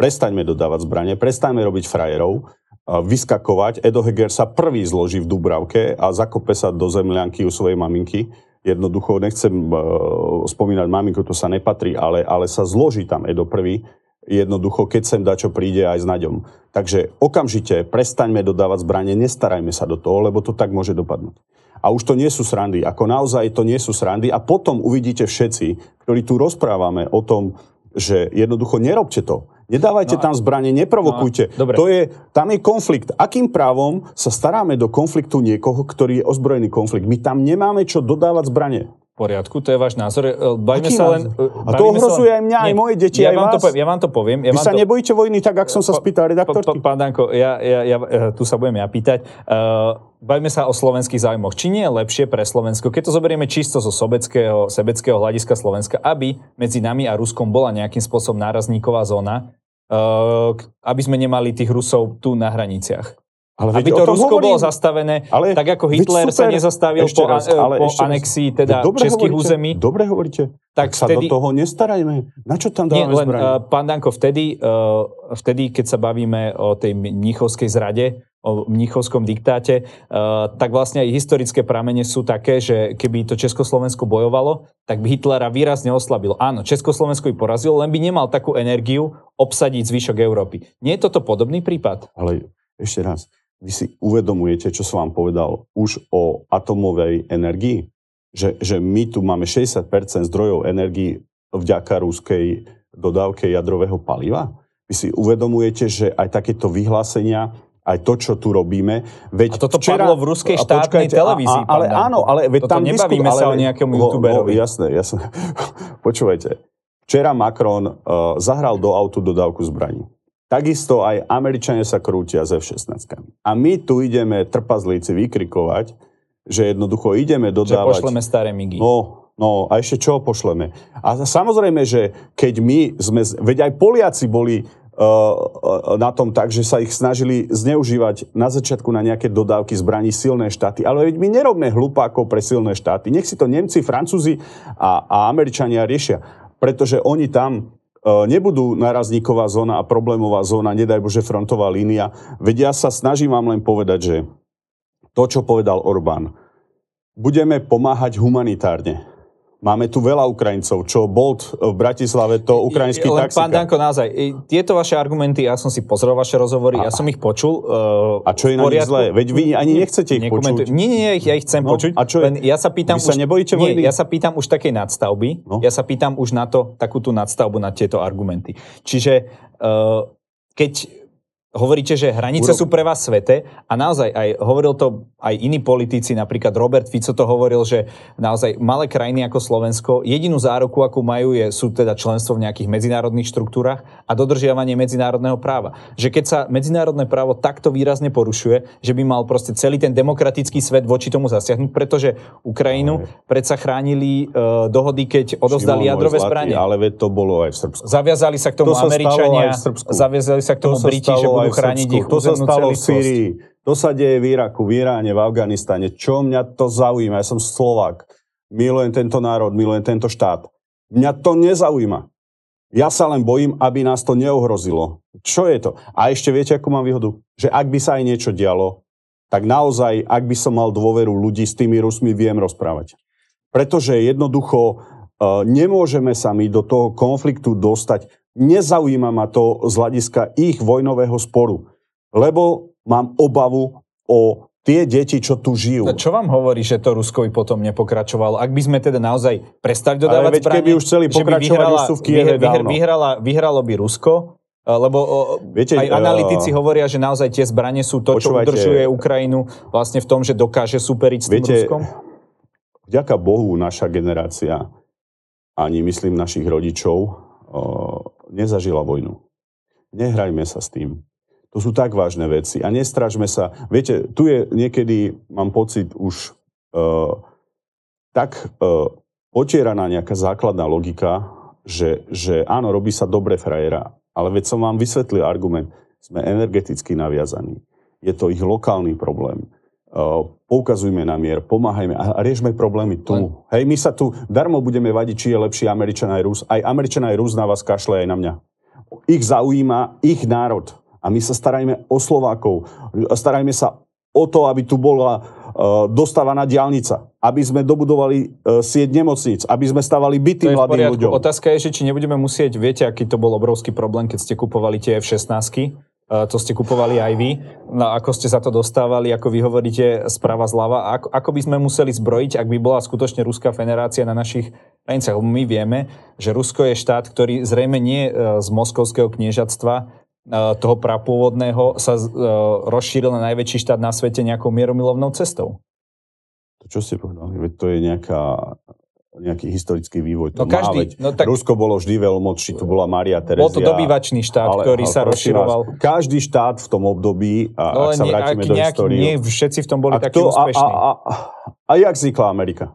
prestaňme dodávať zbrane, prestaňme robiť frajerov, vyskakovať. Edo Heger sa prvý zloží v Dubravke a zakope sa do zemľanky u svojej maminky Jednoducho nechcem uh, spomínať maminku, to sa nepatrí, ale, ale sa zloží tam Edo prvý. jednoducho, keď sem čo príde aj s Naďom. Takže okamžite prestaňme dodávať zbranie, nestarajme sa do toho, lebo to tak môže dopadnúť. A už to nie sú srandy, ako naozaj to nie sú srandy. A potom uvidíte všetci, ktorí tu rozprávame o tom, že jednoducho nerobte to. Nedávajte no, tam zbranie, neprovokujte. No, dobre. To je, tam je konflikt. Akým právom sa staráme do konfliktu niekoho, ktorý je ozbrojený konflikt? My tam nemáme čo dodávať zbranie poriadku, to je váš názor. E, bavíme sa len... A to ohrozuje aj mňa, nie, aj moje deti, ja aj vám vás. To poviem, ja vám to poviem. Ja Vy sa to... nebojíte vojny tak, ak som sa spýtal redaktorky? Pán Danko, ja, ja, ja, e, tu sa budem ja pýtať. Uh, bavíme sa o slovenských záujmoch. Či nie je lepšie pre Slovensko, keď to zoberieme čisto zo sobeckého, sebeckého hľadiska Slovenska, aby medzi nami a Ruskom bola nejakým spôsobom nárazníková zóna, uh, aby sme nemali tých Rusov tu na hraniciach? Ale Aby to Rusko hovorím. bolo zastavené, ale, tak ako Hitler sa nezastavil po, raz, ale po anexii teda českých hovoríte, území. Dobre hovoríte. Tak, tak sa vtedy, do toho nestarajme. Na čo tam dávame nie, len, uh, Pán Danko, vtedy, uh, vtedy, keď sa bavíme o tej mnichovskej zrade, o mnichovskom diktáte, uh, tak vlastne aj historické pramene sú také, že keby to Československo bojovalo, tak by Hitlera výrazne oslabil. Áno, Československo by porazil, len by nemal takú energiu obsadiť zvyšok Európy. Nie je toto podobný prípad? Ale ešte raz, vy si uvedomujete, čo som vám povedal už o atomovej energii? Že, že my tu máme 60% zdrojov energii vďaka ruskej dodávke jadrového paliva? Vy si uvedomujete, že aj takéto vyhlásenia aj to, čo tu robíme. Veď a toto včera, padlo v ruskej štátnej počkajte, televízii. A, ale áno, ale veď toto tam nebavíme disku, sa ale, o nejakom youtuberovi. No, jasné, jasné. Počúvajte. Včera Macron uh, zahral do autu dodávku zbraní. Takisto aj Američania sa krútia s F-16. A my tu ideme trpazlíci vykrikovať, že jednoducho ideme dodávať... Že pošleme staré migy. No, no a ešte čo pošleme? A samozrejme, že keď my sme... Veď aj Poliaci boli uh, na tom tak, že sa ich snažili zneužívať na začiatku na nejaké dodávky zbraní silné štáty. Ale veď my nerobme hlupákov pre silné štáty. Nech si to Nemci, Francúzi a, a Američania riešia. Pretože oni tam E, nebudú narazníková zóna a problémová zóna, nedaj Bože frontová línia. Veď ja sa snažím vám len povedať, že to, čo povedal Orbán, budeme pomáhať humanitárne. Máme tu veľa Ukrajincov, čo Bolt v Bratislave, to ukrajinský Len, taxikár. Pán Danko, naozaj, tieto vaše argumenty, ja som si pozrel vaše rozhovory, a, ja som ich počul. Uh, a čo je na nich zlé? Veď vy ani nechcete ich počuť. Nie, nie, ja ich chcem no, počuť. A čo je? Len ja sa pýtam vy sa už, nebojíte nie, ja sa pýtam už takej nadstavby. No? Ja sa pýtam už na to, takú tú nadstavbu na tieto argumenty. Čiže uh, keď hovoríte, že hranice Uro... sú pre vás svete a naozaj aj hovoril to aj iní politici, napríklad Robert Fico to hovoril, že naozaj malé krajiny ako Slovensko, jedinú záruku, akú majú, je, sú teda členstvo v nejakých medzinárodných štruktúrach a dodržiavanie medzinárodného práva. Že keď sa medzinárodné právo takto výrazne porušuje, že by mal proste celý ten demokratický svet voči tomu zasiahnuť, pretože Ukrajinu ale... predsa chránili uh, dohody, keď odovzdali jadrové zbranie. Ale veď to bolo aj v Srbsku. Zaviazali sa k tomu to Američania, zaviazali sa k tomu to Briti, že budú chrániť ich To sa stalo v Syrii. To sa deje v Iraku, v Iráne, v Afganistane. Čo mňa to zaujíma? Ja som Slovák. Milujem tento národ, milujem tento štát. Mňa to nezaujíma. Ja sa len bojím, aby nás to neohrozilo. Čo je to? A ešte viete, ako mám výhodu? Že ak by sa aj niečo dialo, tak naozaj, ak by som mal dôveru ľudí, s tými Rusmi viem rozprávať. Pretože jednoducho uh, nemôžeme sa my do toho konfliktu dostať. Nezaujíma ma to z hľadiska ich vojnového sporu. Lebo mám obavu o tie deti, čo tu žijú. A čo vám hovorí, že to Rusko by potom nepokračovalo? Ak by sme teda naozaj prestali dodávať Ale veď zbranie, keby už chceli pokračovať, vyhrala, už sú v Kieve vyhr, vyhrala, vyhralo by Rusko, lebo Viete, aj analytici uh, hovoria, že naozaj tie zbranie sú to, čo udržuje Ukrajinu vlastne v tom, že dokáže superiť s tým viete, Ruskom? Vďaka Bohu naša generácia, ani myslím našich rodičov, uh, nezažila vojnu. Nehrajme sa s tým. To sú tak vážne veci. A nestražme sa. Viete, tu je niekedy, mám pocit, už uh, tak uh, otieraná nejaká základná logika, že, že áno, robí sa dobre frajera, ale veď som vám vysvetlil argument. Sme energeticky naviazaní. Je to ich lokálny problém. Uh, poukazujme na mier, pomáhajme a riešme problémy tu. Len. Hej, my sa tu darmo budeme vadiť, či je lepší Američan aj Rus. Aj Američan aj Rus na vás kašle, aj na mňa. Ich zaujíma ich národ. A my sa starajme o Slovákov. Starajme sa o to, aby tu bola dostávaná diálnica, aby sme dobudovali uh, sieť nemocníc, aby sme stavali byty mladým ľuďom. Otázka je, že či nebudeme musieť, viete, aký to bol obrovský problém, keď ste kupovali tie F-16, to ste kupovali aj vy. No, ako ste sa to dostávali, ako vy hovoríte sprava zľava. Ako, ako by sme museli zbrojiť, ak by bola skutočne Ruská federácia na našich hraniciach? My vieme, že Rusko je štát, ktorý zrejme nie z moskovského kniežatstva toho prapôvodného sa rozšíril na najväčší štát na svete nejakou mieromilovnou cestou. To čo ste povedali? Veď to je nejaká nejaký historický vývoj. To no každý, má, no tak, Rusko bolo vždy veľmoc, či tu bola Maria Terezia. Bol to dobývačný štát, ale, ktorý ale, sa rozširoval. Vás, každý štát v tom období, a no, ak sa vrátime do nejak, histórie... Nie všetci v tom boli takí úspešní. A, a, a, a jak vznikla Amerika?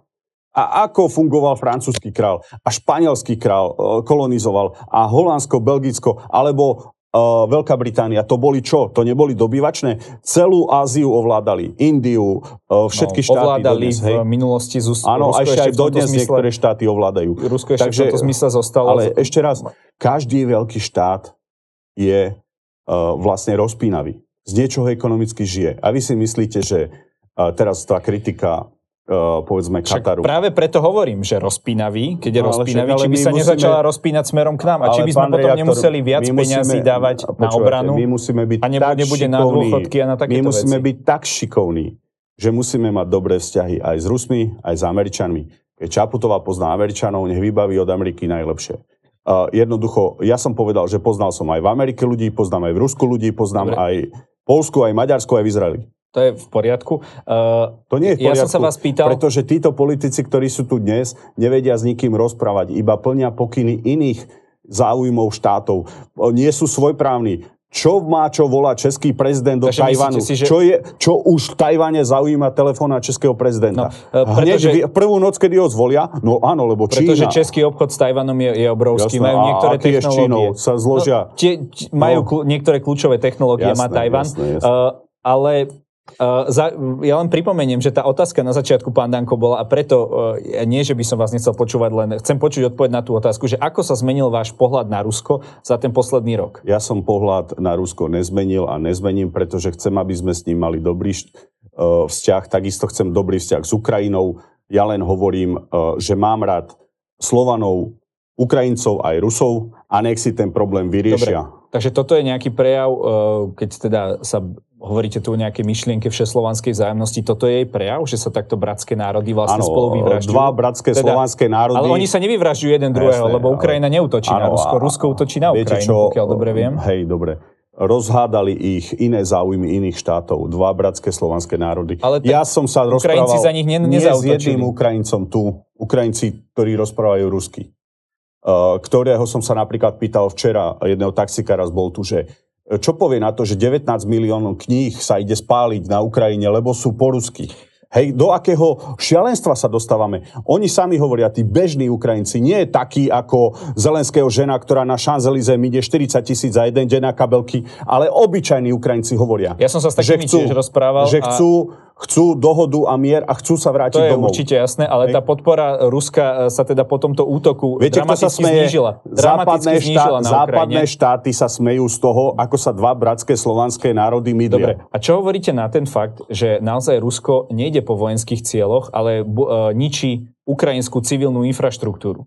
A ako fungoval francúzsky král a španielský král e, kolonizoval a Holandsko, Belgicko alebo uh, Veľká Británia, to boli čo? To neboli dobývačné? Celú Áziu ovládali, Indiu, uh, všetky no, štáty ovládali dodnes, hej? v minulosti z Áno, Rusko ešte aj dodnes zmysle, niektoré štáty ovládajú. Rusko ešte Takže, v tomto zmysle zostalo. Ale ešte raz, každý veľký štát je uh, vlastne rozpínavý. Z niečoho ekonomicky žije. A vy si myslíte, že uh, teraz tá kritika povedzme Kataru. Však práve preto hovorím, že rozpínavý, keď je no, rozpínavý, či by sa musíme, nezačala rozpínať smerom k nám a či by sme potom nemuseli viac peňazí dávať na obranu my musíme byť a nebude, nebude na dôchodky a na takéto My musíme veci. byť tak šikovní, že musíme mať dobré vzťahy aj s Rusmi, aj s Američanmi. Keď Čaputová pozná Američanov, nech vybaví od Ameriky najlepšie. Uh, jednoducho, ja som povedal, že poznal som aj v Amerike ľudí, poznám aj v Rusku ľudí, poznám Dobre. aj Polsku, aj Maďarsku, aj v Izraeli. To je v poriadku. Uh, to nie je v poriadku, ja som sa vás pýtal... pretože títo politici, ktorí sú tu dnes, nevedia s nikým rozprávať, iba plnia pokyny iných záujmov štátov. Nie sú svojprávni. Čo má čo volá český prezident do Takže Tajvanu? Si, že... čo, je, čo už v Tajvane zaujíma telefóna českého prezidenta? No, uh, pretože... Hneď prvú noc, kedy ho zvolia? No áno, lebo Čína... Pretože český obchod s Tajvanom je, je obrovský. Jasné, majú niektoré a technológie. Čínou sa zložia... No, tie, majú no. kl- niektoré kľúčové technológie, jasné, má Tajvan. Jasné, jasné. Uh, ale Uh, za, ja len pripomeniem, že tá otázka na začiatku, pán Danko, bola a preto uh, nie, že by som vás nechcel počúvať, len chcem počuť odpoveď na tú otázku, že ako sa zmenil váš pohľad na Rusko za ten posledný rok? Ja som pohľad na Rusko nezmenil a nezmením, pretože chcem, aby sme s ním mali dobrý uh, vzťah, takisto chcem dobrý vzťah s Ukrajinou. Ja len hovorím, uh, že mám rád Slovanov, Ukrajincov aj Rusov a nech si ten problém vyriešia. Dobre. Takže toto je nejaký prejav, keď teda sa hovoríte tu o nejakej myšlienke všeslovanskej vzájomnosti. Toto je jej prejav, že sa takto bratské národy vlastne ano, spolu vyvražďujú? dva bratské teda, slovanské národy. Ale oni sa nevyvražďujú jeden druhého, lebo Ukrajina ale, neutočí ano, na Rusko. Rusko útočí na Ukrajinu, čo, pokiaľ dobre viem. Hej, dobre rozhádali ich iné záujmy iných štátov, dva bratské slovanské národy. Ale ja som sa Ukrajinci rozprával za nich ne, nie s jedným Ukrajincom tu, Ukrajinci, ktorí rozprávajú rusky, uh, ktorého som sa napríklad pýtal včera, jedného taxikára bol tu, že čo povie na to, že 19 miliónov kníh sa ide spáliť na Ukrajine, lebo sú po rusky? Hej, do akého šialenstva sa dostávame? Oni sami hovoria, tí bežní Ukrajinci, nie je taký ako Zelenského žena, ktorá na Šanzelize ide 40 tisíc za jeden deň na kabelky, ale obyčajní Ukrajinci hovoria. Ja som sa s takými že chcú, tiež rozprával. Že a chcú dohodu a mier a chcú sa vrátiť domov. To je domov. určite jasné, ale tá podpora Ruska e, sa teda po tomto útoku Viete, dramaticky sa smeje? znížila. Západné, znížila štá- západné štáty sa smejú z toho, ako sa dva bratské slovanské národy mydlia. Dobre, a čo hovoríte na ten fakt, že naozaj Rusko nejde po vojenských cieľoch, ale bu- uh, ničí ukrajinskú civilnú infraštruktúru?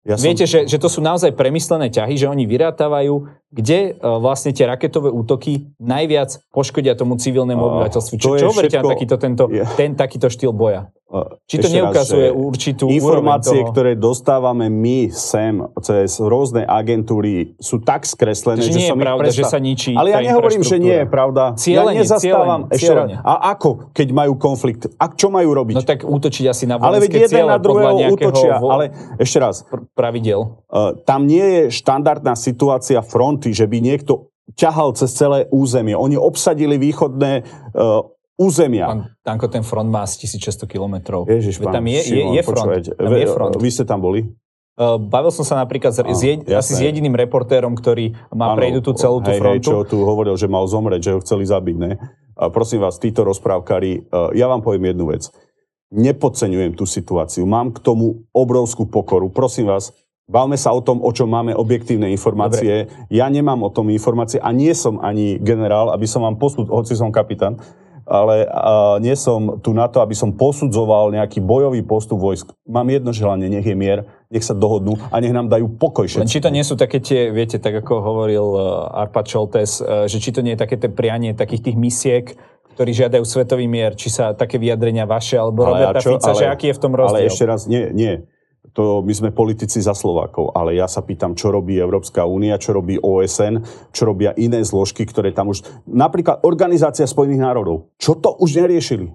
Ja som... Viete, že, že to sú naozaj premyslené ťahy, že oni vyrátávajú, kde uh, vlastne tie raketové útoky najviac poškodia tomu civilnému obyvateľstvu. Čo, čo všetko... na takýto, tento, yeah. ten takýto štýl boja? Či to neukazuje raz, určitú Informácie, ktoré dostávame my sem cez rôzne agentúry sú tak skreslené, že, že nie je pravda, presta... že sa ničí Ale ja nehovorím, že nie je pravda. Cieľenie, ja nezastávam. Cieľenie, ešte raz. A ako, keď majú konflikt? A čo majú robiť? No tak útočiť asi na Ale veď jeden na druhého útočia. Vo... Ale ešte raz. Pravidel. Uh, tam nie je štandardná situácia fronty, že by niekto ťahal cez celé územie. Oni obsadili východné uh, územia. Pán Tanko, ten front má asi 1600 kilometrov. Ježiš, pán tam je, Šimon, je, je front. Tam je front. Vy ste tam boli? Uh, bavil som sa napríklad s, jed, asi s jediným reportérom, ktorý má prejdu tú celú tú hej, frontu. Hej, čo tu hovoril, že mal zomrieť, že ho chceli zabiť, ne? A prosím vás, títo rozprávkari, ja vám poviem jednu vec. Nepodceňujem tú situáciu. Mám k tomu obrovskú pokoru. Prosím vás, Bavme sa o tom, o čom máme objektívne informácie. Dobre. Ja nemám o tom informácie a nie som ani generál, aby som vám poslúd, hoci som kapitán, ale uh, nie som tu na to, aby som posudzoval nejaký bojový postup vojsk. Mám jedno želanie, nech je mier, nech sa dohodnú a nech nám dajú pokoj všetci. Len či to nie sú také tie, viete, tak ako hovoril uh, Arpad Šoltes, uh, že či to nie je také tie prianie takých tých misiek, ktorí žiadajú svetový mier, či sa také vyjadrenia vaše alebo ale Roberta čo, Fica, ale, že aký je v tom rozdiel? Ale ešte raz, nie, nie to my sme politici za Slovákov, ale ja sa pýtam, čo robí Európska únia, čo robí OSN, čo robia iné zložky, ktoré tam už... Napríklad Organizácia Spojených národov. Čo to už neriešili?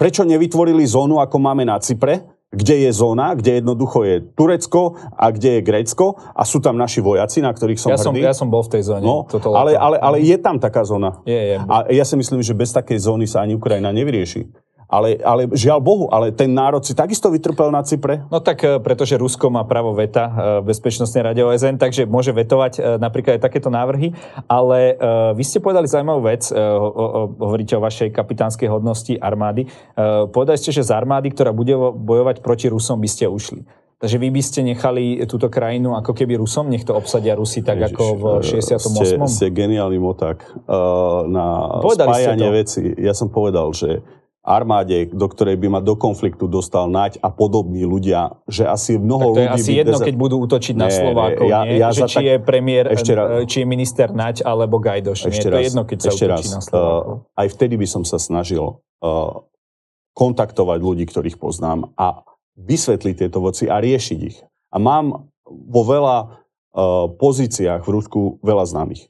Prečo nevytvorili zónu, ako máme na Cypre, kde je zóna, kde jednoducho je Turecko a kde je Grécko a sú tam naši vojaci, na ktorých som ja hrdý. Som, ja som bol v tej zóne. No, ale, ale, ale je tam taká zóna. Je, je. A ja si myslím, že bez takej zóny sa ani Ukrajina nevyrieši. Ale, ale žiaľ Bohu, ale ten národ si takisto vytrpel na Cypre. No tak, e, pretože Rusko má právo veta e, v Bezpečnostnej rade OSN, takže môže vetovať e, napríklad aj takéto návrhy. Ale vy ste povedali zaujímavú vec, hovoríte o vašej kapitánskej hodnosti armády. Povedali ste, že z armády, ktorá bude bojovať proti Rusom, by ste ušli. Takže vy by ste nechali túto krajinu ako keby Rusom, nech to obsadia Rusi tak Ježiš, ako v 68. Ste, ste geniálny motak uh, na Povedali spájanie veci. Ja som povedal, že armáde, do ktorej by ma do konfliktu dostal Nať a podobní ľudia, že asi mnoho tak to je asi jedno, bez... keď budú útočiť nie, na Slovákov, ja, nie? Ja že či tak... je premiér, ešte raz, či je minister Nať alebo Gajdoš. Ešte nie? Raz, to je jedno, keď sa útočí raz, na Slovákov. Uh, aj vtedy by som sa snažil uh, kontaktovať ľudí, ktorých poznám a vysvetliť tieto voci a riešiť ich. A mám vo veľa uh, pozíciách v Rusku veľa známych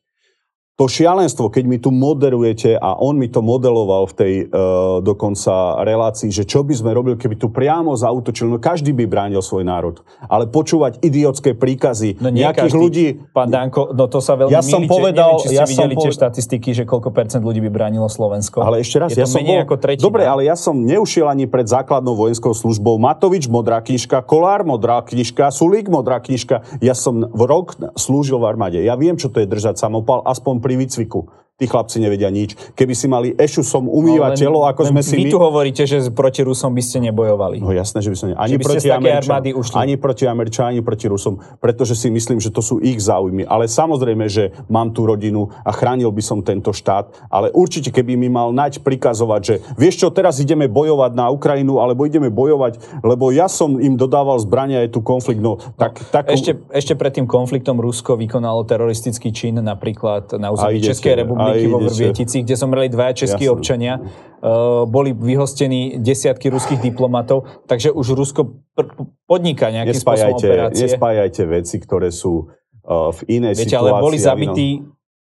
to šialenstvo, keď mi tu moderujete a on mi to modeloval v tej uh, dokonca relácii, že čo by sme robili, keby tu priamo zautočil, no každý by bránil svoj národ. Ale počúvať idiotské príkazy no nejakých každý, ľudí... Pán Danko, no to sa veľmi ja som povedal, neviem, či ste ja videli som tie štatistiky, že koľko percent ľudí by bránilo Slovensko. Ale ešte raz, Je ja som bol... ako tretina. Dobre, ale ja som neušiel ani pred základnou vojenskou službou. Matovič, modrá knižka, Kolár, modrá knižka, Sulík, modrá knižka. Ja som v rok slúžil v armáde. Ja viem, čo to je držať samopal, aspoň pri výcviku. Tí chlapci nevedia nič. Keby si mali som umývať no, telo, ako sme si vy... Tu hovoríte, že proti Rusom by ste nebojovali. No jasné, že by som ne... Ani, proti Američan, ani proti Američanom, ani proti Rusom, pretože si myslím, že to sú ich záujmy. Ale samozrejme, že mám tú rodinu a chránil by som tento štát, ale určite, keby mi mal nať prikazovať, že vieš čo, teraz ideme bojovať na Ukrajinu, alebo ideme bojovať, lebo ja som im dodával zbrania, je tu konflikt. No, tak, tak... Ešte, ešte pred tým konfliktom Rusko vykonalo teroristický čin napríklad na území Českej republiky republiky vo Vrvietici, kde zomreli dvaja českí Jasne. občania. Uh, boli vyhostení desiatky ruských diplomatov, takže už Rusko pr- podniká nejakým spôsobom operácie. Nespájajte veci, ktoré sú uh, v inej Viete, situácii. ale boli zabití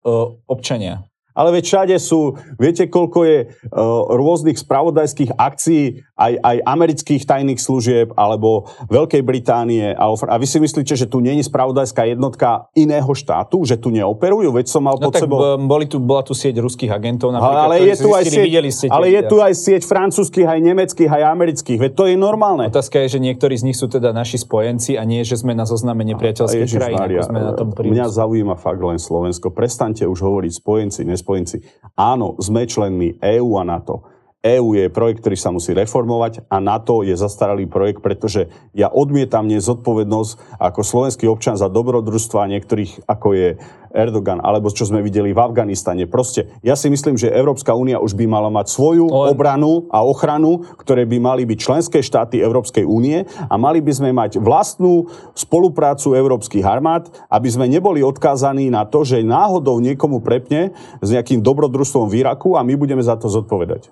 uh, občania. Ale veď všade sú, viete, koľko je uh, rôznych spravodajských akcií, aj, aj amerických tajných služieb, alebo Veľkej Británie. A vy si myslíte, že tu není spravodajská jednotka iného štátu, že tu neoperujú? Veď som mal no pod tak sebou... Boli tu, bola tu sieť ruských agentov, napríklad, ale je tu aj sieť, videli ste ale je tu aj sieť francúzskych, aj nemeckých, aj amerických. Veď to je normálne. Otázka je, že niektorí z nich sú teda naši spojenci a nie, že sme na zozname nepriateľských krajín, ako sme na tom Mňa zaujíma fakt len Slovensko. Prestaňte už hovoriť spojenci, nespojenci spojenci. Áno, sme členmi EÚ a NATO. EÚ je projekt, ktorý sa musí reformovať a NATO je zastaralý projekt, pretože ja odmietam nezodpovednosť ako slovenský občan za dobrodružstva niektorých, ako je Erdogan, alebo čo sme videli v Afganistane. Proste, ja si myslím, že Európska únia už by mala mať svoju obranu a ochranu, ktoré by mali byť členské štáty Európskej únie a mali by sme mať vlastnú spoluprácu európskych armád, aby sme neboli odkázaní na to, že náhodou niekomu prepne s nejakým dobrodružstvom v Iraku a my budeme za to zodpovedať.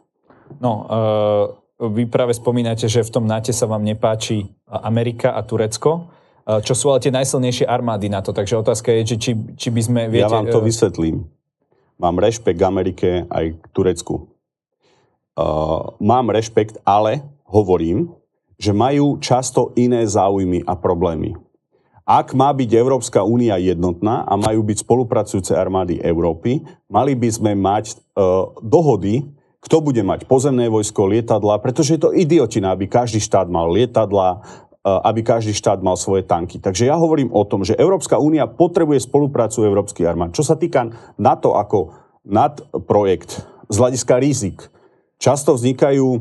No, uh, vy práve spomínate, že v tom NATE sa vám nepáči Amerika a Turecko, uh, čo sú ale tie najsilnejšie armády na to. Takže otázka je, že či, či by sme... Viete, ja vám to uh, vysvetlím. Mám rešpekt k Amerike aj k Turecku. Uh, mám rešpekt, ale hovorím, že majú často iné záujmy a problémy. Ak má byť Európska únia jednotná a majú byť spolupracujúce armády Európy, mali by sme mať uh, dohody kto bude mať pozemné vojsko, lietadla, pretože je to idiotina, aby každý štát mal lietadla, e, aby každý štát mal svoje tanky. Takže ja hovorím o tom, že Európska únia potrebuje spoluprácu európskych armád. Čo sa týka NATO ako nadprojekt z hľadiska rizik, často vznikajú e,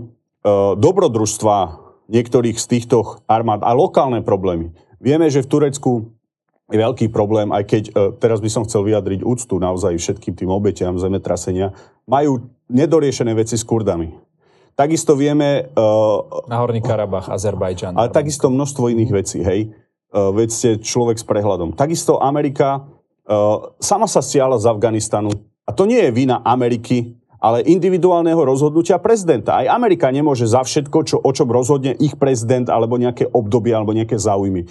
dobrodružstva niektorých z týchto armád a lokálne problémy. Vieme, že v Turecku je veľký problém, aj keď e, teraz by som chcel vyjadriť úctu naozaj všetkým tým obetiam zemetrasenia, majú nedoriešené veci s Kurdami. Takisto vieme... Uh, Horný Karabach, Azerbajdžan. Ale takisto množstvo iných vecí, hej. Uh, veď ste človek s prehľadom. Takisto Amerika uh, sama sa stiala z Afganistanu. A to nie je vina Ameriky, ale individuálneho rozhodnutia prezidenta. Aj Amerika nemôže za všetko, čo, o čom rozhodne ich prezident, alebo nejaké obdobie, alebo nejaké záujmy.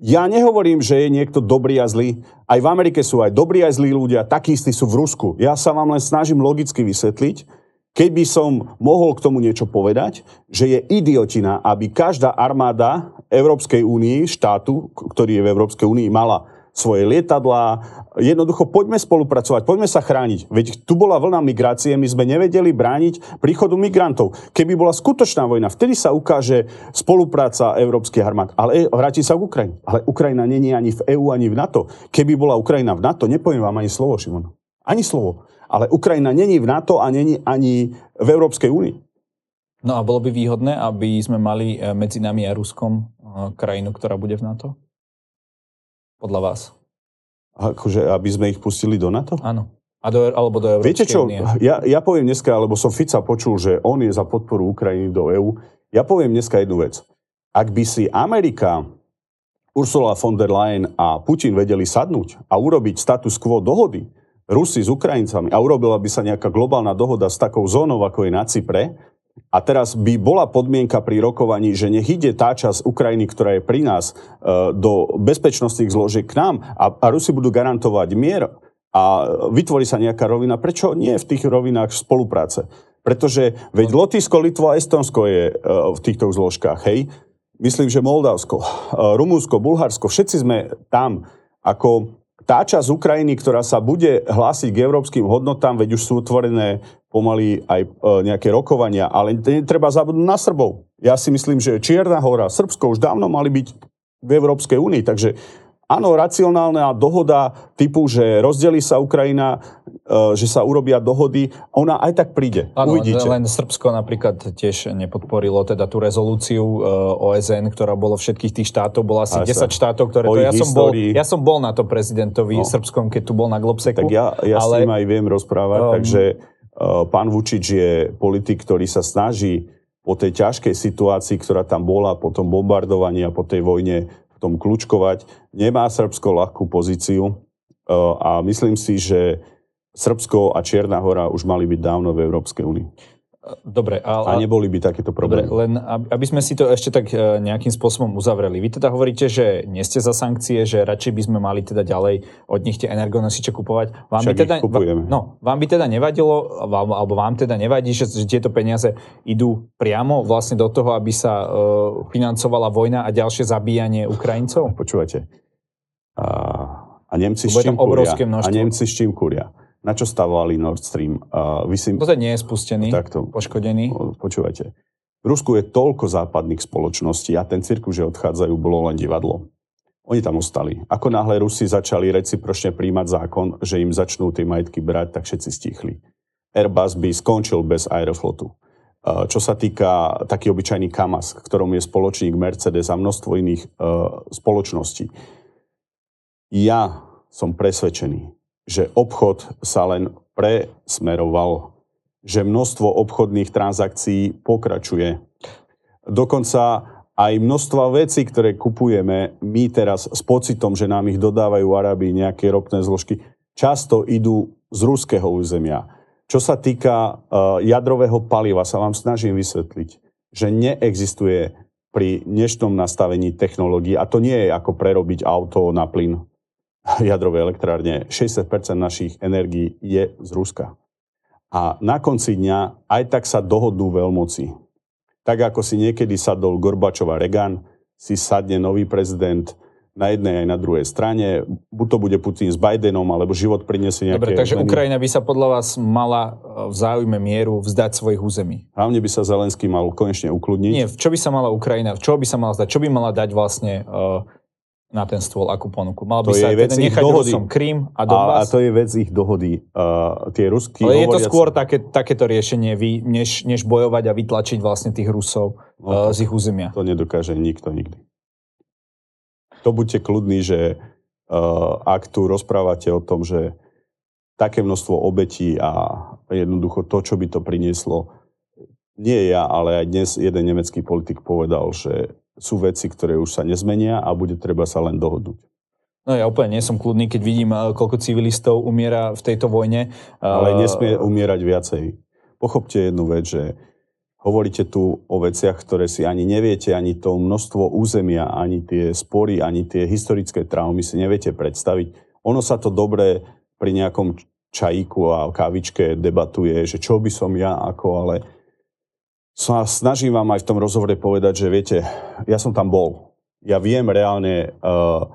Ja nehovorím, že je niekto dobrý a zlý. Aj v Amerike sú aj dobrí aj zlí ľudia, takí istí sú v Rusku. Ja sa vám len snažím logicky vysvetliť, keby som mohol k tomu niečo povedať, že je idiotina, aby každá armáda Európskej únii, štátu, ktorý je v Európskej únii, mala svoje lietadlá. Jednoducho poďme spolupracovať, poďme sa chrániť. Veď tu bola vlna migrácie, my sme nevedeli brániť príchodu migrantov. Keby bola skutočná vojna, vtedy sa ukáže spolupráca európskych armád. Ale vráti sa k Ukrajine. Ale Ukrajina není ani v EÚ, ani v NATO. Keby bola Ukrajina v NATO, nepoviem vám ani slovo, Šimon. Ani slovo. Ale Ukrajina není v NATO a není ani v Európskej únii. No a bolo by výhodné, aby sme mali eh, medzi nami a Ruskom eh, krajinu, ktorá bude v NATO? Podľa vás. Akože, aby sme ich pustili do NATO? Áno. A do, alebo do Európskej Viete čo, ja, ja poviem dneska, lebo som Fica počul, že on je za podporu Ukrajiny do EÚ. Ja poviem dneska jednu vec. Ak by si Amerika, Ursula von der Leyen a Putin vedeli sadnúť a urobiť status quo dohody Rusi s Ukrajincami a urobila by sa nejaká globálna dohoda s takou zónou, ako je na Cypre, a teraz by bola podmienka pri rokovaní, že nech ide tá časť Ukrajiny, ktorá je pri nás, e, do bezpečnostných zložiek k nám a, a Rusi budú garantovať mier a vytvorí sa nejaká rovina. Prečo nie v tých rovinách spolupráce? Pretože veď Lotyšsko, Litvo a Estonsko je e, v týchto zložkách, hej? Myslím, že Moldavsko, e, Rumúnsko, Bulharsko, všetci sme tam ako tá časť Ukrajiny, ktorá sa bude hlásiť k európskym hodnotám, veď už sú utvorené pomaly aj e, nejaké rokovania, ale netreba zabudnúť na Srbov. Ja si myslím, že Čierna hora, Srbsko už dávno mali byť v Európskej únii, takže áno, racionálna dohoda typu, že rozdelí sa Ukrajina, že sa urobia dohody, ona aj tak príde. Áno, Uvidíte. len Srbsko napríklad tiež nepodporilo teda tú rezolúciu e, OSN, ktorá bolo všetkých tých štátov, bola asi aj 10 sa. štátov, ktoré to, ja, som bol, ja som bol na to prezidentovi no. srbskom, keď tu bol na Globseku. Tak ja, ja ale, s ním aj viem rozprávať, um, takže Eh, pán Vučič je politik, ktorý sa snaží po tej ťažkej situácii, ktorá tam bola, po tom bombardovaní a po tej vojne v tom kľúčkovať. Nemá Srbsko ľahkú pozíciu a myslím si, že Srbsko a Čierna hora už mali byť dávno v Európskej únii. Dobre, ale... A neboli by takéto problémy. Dobre, len aby sme si to ešte tak e, nejakým spôsobom uzavreli. Vy teda hovoríte, že nie ste za sankcie, že radšej by sme mali teda ďalej od nich tie energonosiče kupovať. Vám Však by teda, kupujeme. No, vám by teda nevadilo, alebo vám teda nevadí, že, že tieto peniaze idú priamo vlastne do toho, aby sa uh, financovala vojna a ďalšie zabíjanie Ukrajincov? Počúvate. A, a Nemci s čím kúria? A Nemci s čím kúria? Na čo stavovali Nord Stream. Uh, vy si... Pozor, nie je spustený, takto, poškodený. Počúvajte. V Rusku je toľko západných spoločností a ten cirkus, že odchádzajú, bolo len divadlo. Oni tam ostali. Ako náhle Rusi začali recipročne príjmať zákon, že im začnú tie majetky brať, tak všetci stichli. Airbus by skončil bez Aeroflotu. Čo sa týka taký obyčajný Kamas, ktorom je spoločník Mercedes a množstvo iných uh, spoločností. Ja som presvedčený, že obchod sa len presmeroval, že množstvo obchodných transakcií pokračuje. Dokonca aj množstva vecí, ktoré kupujeme my teraz s pocitom, že nám ich dodávajú Arabi nejaké ropné zložky, často idú z ruského územia. Čo sa týka uh, jadrového paliva, sa vám snažím vysvetliť, že neexistuje pri dnešnom nastavení technológií, a to nie je ako prerobiť auto na plyn, jadrové elektrárne, 60% našich energií je z Ruska. A na konci dňa aj tak sa dohodnú veľmoci. Tak ako si niekedy sadol Gorbačov a Reagan, si sadne nový prezident na jednej aj na druhej strane. Buď to bude Putin s Bidenom, alebo život priniesie nejaké... Dobre, takže zmeny. Ukrajina by sa podľa vás mala e, v záujme mieru vzdať svojich území. Hlavne by sa Zelenský mal konečne ukludniť. Nie, čo by sa mala Ukrajina, čo by sa mala zdať? Čo by mala dať vlastne uh, na ten stôl akú ponuku. Mal by to sa teda nechať dohody. Rusom Krím a Donbass? A, a to je vec ich dohody. Uh, tie rusky Ale je to skôr také, takéto riešenie, vy, než, než bojovať a vytlačiť vlastne tých Rusov no, uh, z ich územia. To nedokáže nikto nikdy. To buďte kľudní, že uh, ak tu rozprávate o tom, že také množstvo obetí a jednoducho to, čo by to prinieslo, nie ja, ale aj dnes jeden nemecký politik povedal, že sú veci, ktoré už sa nezmenia a bude treba sa len dohodnúť. No ja úplne nie som kľudný, keď vidím, eh, koľko civilistov umiera v tejto vojne. Ale nesmie umierať viacej. Pochopte jednu vec, že hovoríte tu o veciach, ktoré si ani neviete, ani to množstvo územia, ani tie spory, ani tie historické traumy si neviete predstaviť. Ono sa to dobre pri nejakom čajíku a kávičke debatuje, že čo by som ja ako, ale sa snažím vám aj v tom rozhovore povedať, že viete, ja som tam bol. Ja viem reálne, uh,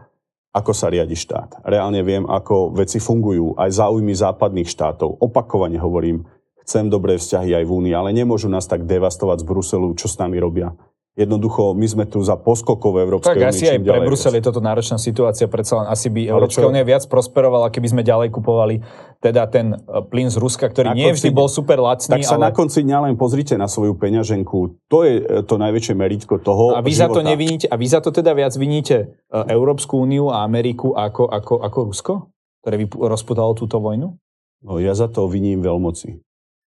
ako sa riadi štát. Reálne viem, ako veci fungujú, aj záujmy západných štátov. Opakovane hovorím, chcem dobré vzťahy aj v Únii, ale nemôžu nás tak devastovať z Bruselu, čo s nami robia. Jednoducho, my sme tu za poskokov Európskej únie. Tak asi aj pre Brusel je toto náročná situácia, predsa len asi by Európska únia viac prosperovala, keby sme ďalej kupovali teda ten e, plyn z Ruska, ktorý na nie vždy bol super lacný. Tak sa ale... na konci dňa len pozrite na svoju peňaženku. To je e, to najväčšie meritko toho A vy života. za to neviníte, a vy za to teda viac viníte e, Európsku úniu a Ameriku ako, ako, ako Rusko, ktoré by rozputalo túto vojnu? No ja za to viním veľmoci.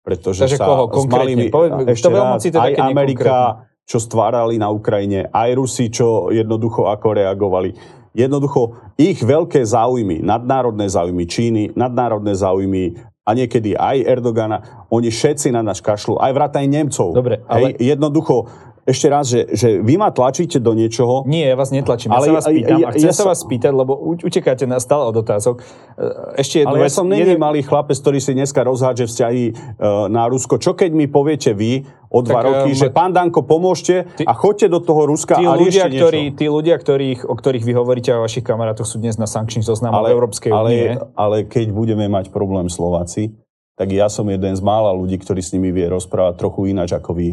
Pretože Takže sa koho konkrétne? Malými, Poved, ešte raz, teda, aj Amerika, čo stvárali na Ukrajine, aj Rusi, čo jednoducho ako reagovali. Jednoducho ich veľké záujmy, nadnárodné záujmy Číny, nadnárodné záujmy a niekedy aj Erdogana, oni všetci na nás kašľú, aj vrátane Nemcov. Dobre, ale... Hej, jednoducho, ešte raz, že, že vy ma tlačíte do niečoho. Nie, ja vás netlačím, ale ja sa vás pýtam ja, a chcem ja sa vás spýtať, lebo utekáte na stále od otázok. E, ešte jednu ale ja som není jeden... malý chlapec, ktorý si dneska rozhádže vzťahy uh, na Rusko. Čo keď mi poviete vy o dva tak, roky, um, že pán Danko, pomôžte ty, a choďte do toho Ruska tí a ľudia, ktorí, Tí ľudia, ktorých, o ktorých vy hovoríte a vašich kamarátoch sú dnes na sankčných zoznamoch Európskej únie. Ale, ale keď budeme mať problém Slováci, tak ja som jeden z mála ľudí, ktorý s nimi vie rozprávať trochu ináč ako vy.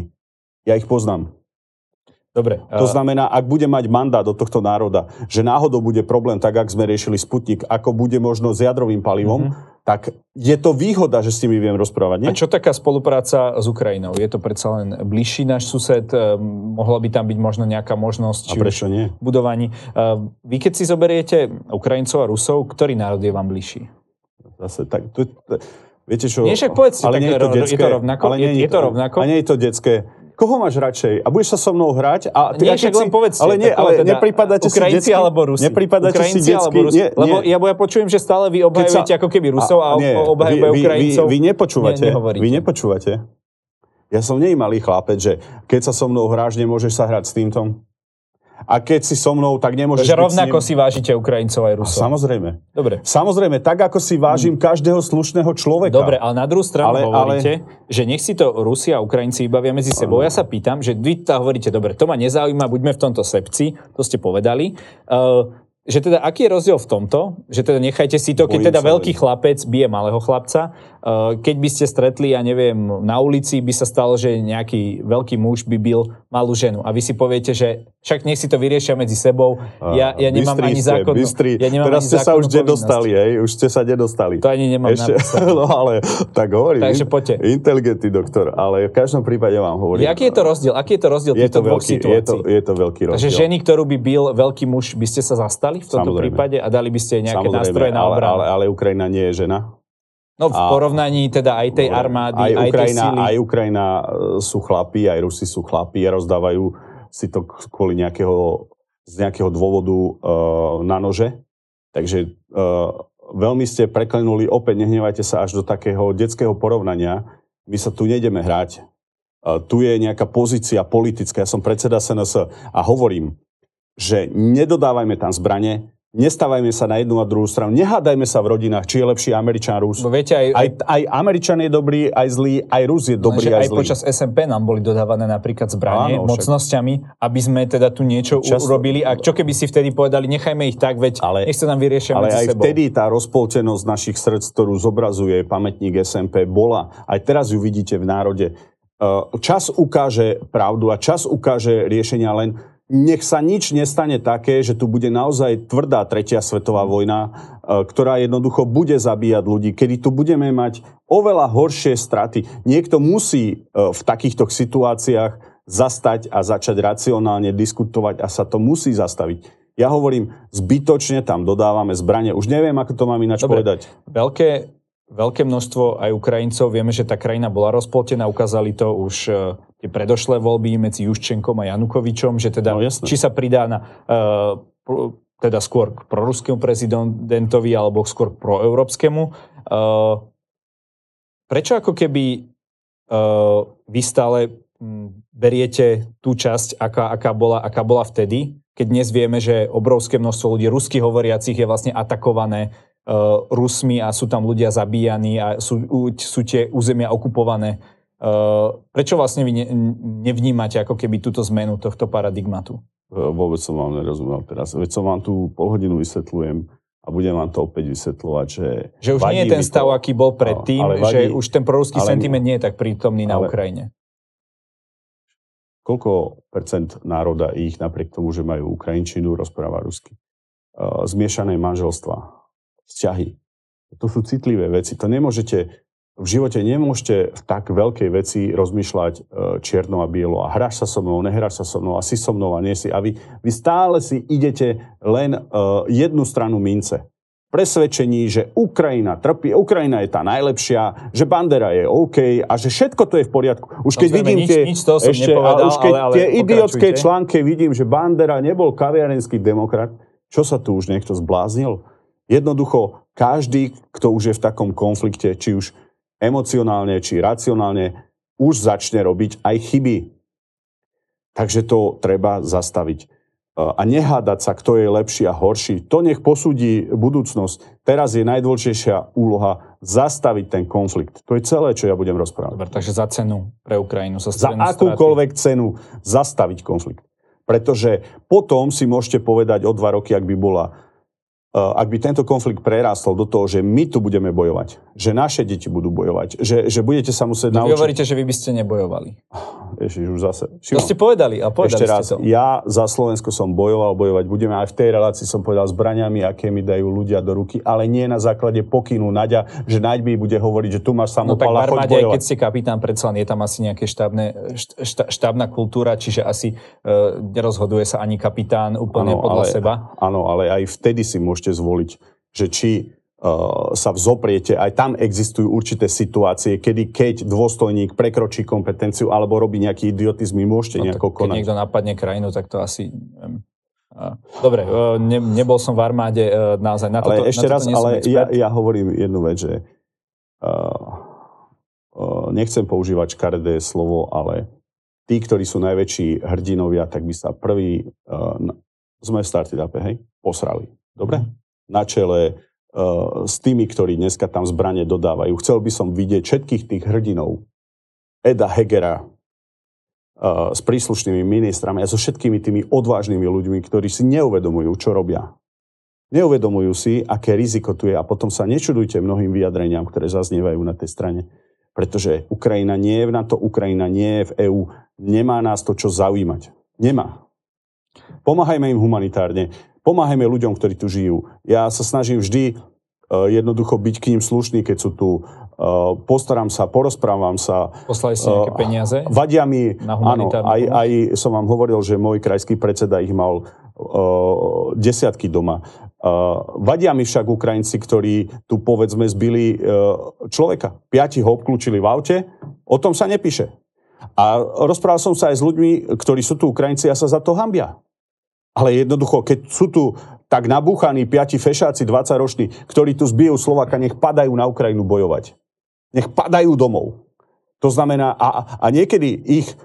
Ja ich poznám. Dobre. To znamená, ak bude mať mandát do tohto národa, že náhodou bude problém, tak ako sme riešili Sputnik, ako bude možno s jadrovým palivom, mm-hmm. tak je to výhoda, že s nimi viem rozprávať. Nie? A čo taká spolupráca s Ukrajinou? Je to predsa len bližší náš sused? Eh, mohla by tam byť možno nejaká možnosť? A prečo nie? Budovaní. Eh, vy keď si zoberiete Ukrajincov a Rusov, ktorý národ je vám bližší? Zase tak... To, to, viete čo? Nie, však povedzte, ale tak nie je, to detské, je to rovnako? Ale nie, je, je to rovnako? A nie je to detské koho máš radšej? A budeš sa so mnou hrať? A ty, nie, však len povedzte. Ale nie, ale teda nepripadáte si detsky? alebo Rusi? Nepripadáte si detsky? Alebo Rusi? Nie, Lebo ja, ja počujem, že stále vy obhajujete sa, ako keby Rusov a, a nie, obhajujete Ukrajincov. Vy, vy, vy nepočúvate. Nie, vy nepočúvate. Ja som nie malý chlapec, že keď sa so mnou hráš, nemôžeš sa hrať s týmto. A keď si so mnou, tak nemôžeš... Takže rovnako si vážite Ukrajincov aj Rusov. A samozrejme. Dobre. Samozrejme, tak ako si vážim hmm. každého slušného človeka. Dobre, ale na druhú stranu ale, hovoríte, ale... že nech si to Rusi a Ukrajinci vybavia medzi sebou. Ja sa pýtam, že vy to hovoríte, dobre, to ma nezaujíma, buďme v tomto sepci, to ste povedali. Uh, že teda aký je rozdiel v tomto, že teda nechajte si to, keď Bojím teda veľký veľmi. chlapec bije malého chlapca, keď by ste stretli, ja neviem, na ulici by sa stalo, že nejaký veľký muž by bil malú ženu a vy si poviete, že však nech si to vyriešia medzi sebou, ja, ja nemám ani zákon. Ja nemám Teraz ani ste sa už nedostali, hej, už ste sa nedostali. To ani nemám Ešte, No ale tak hovorím. Takže poďte. Inteligentný doktor, ale v každom prípade vám hovorím. Aký je to rozdiel? Aký je to rozdiel je to veľký, Je to, je to veľký rozdiel. Takže ženy, ktorú by bil veľký muž, by ste sa zastali v tomto Samozrejme. prípade a dali by ste nejaké Samozrejme, nástroje na obranu? Ale, ale, ale Ukrajina nie je žena. No v porovnaní teda aj tej armády, aj, aj Ukrajina, tej síly. Aj Ukrajina e, sú chlapi, aj Rusi sú chlapi a rozdávajú si to kvôli nejakého, z nejakého dôvodu uh, na nože. Takže uh, veľmi ste preklenuli, opäť nehnevajte sa až do takého detského porovnania. My sa tu nejdeme hrať. Uh, tu je nejaká pozícia politická. Ja som predseda SNS a hovorím, že nedodávajme tam zbranie, Nestávajme sa na jednu a druhú stranu. Nehádajme sa v rodinách, či je lepší Američan, Rus. No viete, aj, aj, aj Američan je dobrý, aj zlý, aj Rus je dobrý, aj, aj zlý. počas SMP nám boli dodávané napríklad zbranie Áno, mocnosťami, aby sme teda tu niečo Čas... urobili. A čo keby si vtedy povedali, nechajme ich tak, veď ale, nech sa nám vyriešia Ale aj sebou. vtedy tá rozpoltenosť našich srdc, ktorú zobrazuje pamätník SMP, bola. Aj teraz ju vidíte v národe. Čas ukáže pravdu a čas ukáže riešenia len nech sa nič nestane také, že tu bude naozaj tvrdá tretia svetová vojna, e, ktorá jednoducho bude zabíjať ľudí, kedy tu budeme mať oveľa horšie straty. Niekto musí e, v takýchto situáciách zastať a začať racionálne diskutovať a sa to musí zastaviť. Ja hovorím, zbytočne tam dodávame zbranie. Už neviem, ako to mám ináč Dobre, povedať. Veľké veľké množstvo aj Ukrajincov. Vieme, že tá krajina bola rozpoltená, ukázali to už uh, tie predošlé voľby medzi Juščenkom a Janukovičom, že teda, no, či sa pridá na, uh, teda skôr k proruskému prezidentovi alebo skôr k proeurópskemu. Uh, prečo ako keby uh, vy stále beriete tú časť, aká, aká, bola, aká bola vtedy, keď dnes vieme, že obrovské množstvo ľudí, rusky hovoriacich, je vlastne atakované uh, Rusmi a sú tam ľudia zabíjani a sú, sú tie územia okupované. Uh, prečo vlastne vy ne, nevnímate ako keby túto zmenu tohto paradigmatu? Vôbec som vám nerozumel teraz. Veď som vám tu pol hodinu vysvetľujem a budem vám to opäť vysvetľovať, že... Že už nie je ten stav, to, aký bol predtým, ale vadí, že už ten proruský sentiment nie je tak prítomný ale, na Ukrajine koľko percent národa ich napriek tomu, že majú ukrajinčinu, rozpráva rusky. Zmiešané manželstva, vzťahy. To sú citlivé veci. To nemôžete, v živote nemôžete v tak veľkej veci rozmýšľať e, čierno a bielo a hráš sa so mnou, nehráš sa so mnou a si so mnou a nie si. A vy, vy stále si idete len uh, jednu stranu mince presvedčení, že Ukrajina trpí, Ukrajina je tá najlepšia, že Bandera je OK a že všetko to je v poriadku. Už keď Samozrejme, vidím nič, tie, nič toho ešte, nepovedal, už keď ale, ale tie idiotské články vidím, že Bandera nebol kaviarenský demokrat, čo sa tu už niekto zbláznil? Jednoducho, každý, kto už je v takom konflikte, či už emocionálne, či racionálne, už začne robiť aj chyby. Takže to treba zastaviť a nehádať sa, kto je lepší a horší. To nech posúdi budúcnosť. Teraz je najdôležitejšia úloha zastaviť ten konflikt. To je celé, čo ja budem rozprávať. Dobre, takže za cenu pre Ukrajinu. Za, za akúkoľvek straty. cenu zastaviť konflikt. Pretože potom si môžete povedať o dva roky, ak by bola ak by tento konflikt prerástol do toho, že my tu budeme bojovať, že naše deti budú bojovať, že, že budete sa musieť no, naučiť... Vy hovoríte, že vy by ste nebojovali. Ježiš, už zase. Šimon, to ste povedali a povedali Ešte raz, to. ja za Slovensko som bojoval, bojovať budeme. Aj v tej relácii som povedal zbraniami, aké mi dajú ľudia do ruky, ale nie na základe pokynu Naďa, že Naď mi bude hovoriť, že tu máš samopala, no, tak bojovať. keď ste kapitán, predsa je tam asi nejaké štábne, šta, štábna kultúra, čiže asi uh, nerozhoduje sa ani kapitán úplne ano, podľa ale, seba. Áno, ale aj vtedy si môžete zvoliť že či sa vzopriete, aj tam existujú určité situácie, kedy keď dôstojník prekročí kompetenciu alebo robí nejaký idiotizm, môžete no, nejako konať. Keď niekto napadne krajinu, tak to asi... Dobre, uh, ne, nebol som v armáde uh, naozaj na toto. Ale ešte na toto raz, ale ja, ja hovorím jednu vec, že uh, uh, nechcem používať škaredé slovo, ale tí, ktorí sú najväčší hrdinovia, tak by sa prvý, uh, sme v started upe, hej, posrali. Dobre? Mm na čele s tými, ktorí dneska tam zbranie dodávajú. Chcel by som vidieť všetkých tých hrdinov, Eda Hegera, uh, s príslušnými ministrami a so všetkými tými odvážnymi ľuďmi, ktorí si neuvedomujú, čo robia. Neuvedomujú si, aké riziko tu je a potom sa nečudujte mnohým vyjadreniam, ktoré zaznievajú na tej strane. Pretože Ukrajina nie je v NATO, Ukrajina nie je v EÚ, nemá nás to čo zaujímať. Nemá. Pomáhajme im humanitárne pomáhajme ľuďom, ktorí tu žijú. Ja sa snažím vždy uh, jednoducho byť k ním slušný, keď sú tu. Uh, postaram sa, porozprávam sa. Poslali ste nejaké uh, peniaze? Vadia mi, áno, aj, aj som vám hovoril, že môj krajský predseda ich mal desiatky doma. Vadia mi však Ukrajinci, ktorí tu povedzme zbili človeka. Piati ho obklúčili v aute, o tom sa nepíše. A rozprával som sa aj s ľuďmi, ktorí sú tu Ukrajinci a sa za to hambia. Ale jednoducho, keď sú tu tak nabúchaní piati fešáci 20-roční, ktorí tu zbijú Slováka, nech padajú na Ukrajinu bojovať. Nech padajú domov. To znamená, a, a niekedy ich e,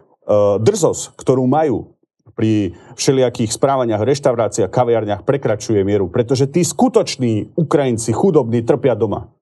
drzosť, ktorú majú pri všelijakých správaniach, reštauráciách, kaviarniach, prekračuje mieru, pretože tí skutoční Ukrajinci, chudobní, trpia doma.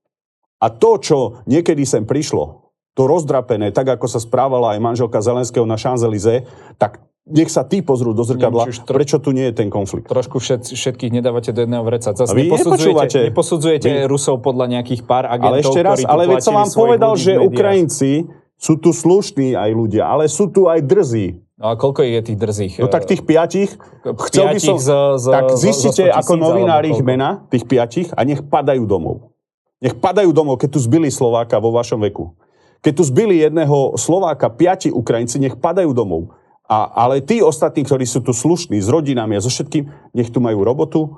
A to, čo niekedy sem prišlo, to rozdrapené, tak ako sa správala aj manželka Zelenského na Champs-Élysées, tak nech sa tí pozrú do zrkadla, tro... prečo tu nie je ten konflikt. Trošku všet, všetkých nedávate do jedného vreca. Zas vy neposudzujete, neposudzujete vy... Rusov podľa nejakých pár agentov, Ale ešte raz, ale veď som vám povedal, že Ukrajinci sú tu slušní aj ľudia, ale sú tu aj drzí. No a koľko je tých drzých? No tak tých piatich, chcel by som, z, z, tak zistite z, ako novinár ich mena, tých piatich, a nech padajú domov. Nech padajú domov, keď tu zbili Slováka vo vašom veku. Keď tu zbili jedného Slováka, piati Ukrajinci, nech padajú domov. A, ale tí ostatní, ktorí sú tu slušní, s rodinami a so všetkým, nech tu majú robotu,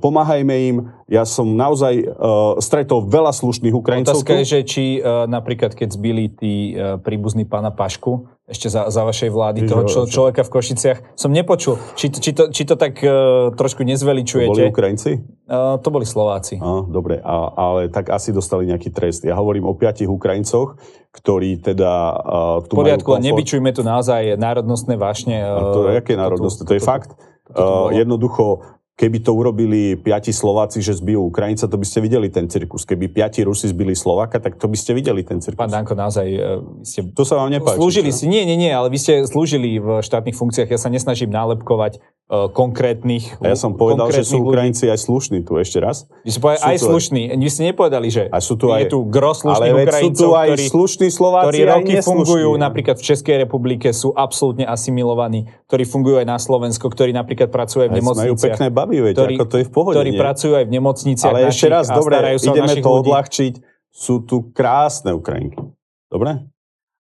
pomáhajme im. Ja som naozaj uh, stretol veľa slušných Ukrajincov. Otázka je, že či uh, napríklad keď zbili tí uh, príbuzní pána Pašku, ešte za, za vašej vlády, toho čo, človeka v Košiciach, som nepočul. Či, či, to, či to tak uh, trošku nezveličujete? To boli Ukrajinci? Uh, to boli Slováci. Uh, dobre, a, ale tak asi dostali nejaký trest. Ja hovorím o piatich Ukrajincoch, ktorí teda uh, tu poriadku, majú nebyčujme tu naozaj národnostné vášne. Uh, to je aké národnostné? To, to, to je fakt. To, to, to uh, jednoducho Keby to urobili piati Slováci, že zbijú Ukrajinca, to by ste videli ten cirkus. Keby piati Rusi zbili Slováka, tak to by ste videli ten cirkus. Pán Danko, naozaj e, ste... To sa vám nepáči. Slúžili čo? si, nie, nie, nie, ale vy ste slúžili v štátnych funkciách. Ja sa nesnažím nálepkovať uh, konkrétnych A ja som povedal, že sú Ukrajinci ľudí. aj slušní tu ešte raz. Vy ste povedali aj slušní. Vy ste nepovedali, že a sú tu aj, je tu gros slušných ale Ukrajincov, sú tu aj ktorí, slušní Slováci, ktorí roky fungujú napríklad v Českej republike, sú absolútne asimilovaní, ktorí fungujú aj na Slovensko, ktorí napríklad pracujú aj v nemocniciach. Majú pekné baby, veď, ktorí, ako to je v pohode. Ktorí nie? pracujú aj v nemocniciach Ale ešte raz, dobre, ideme to odľahčiť. Sú tu krásne Ukrajinky. Dobre?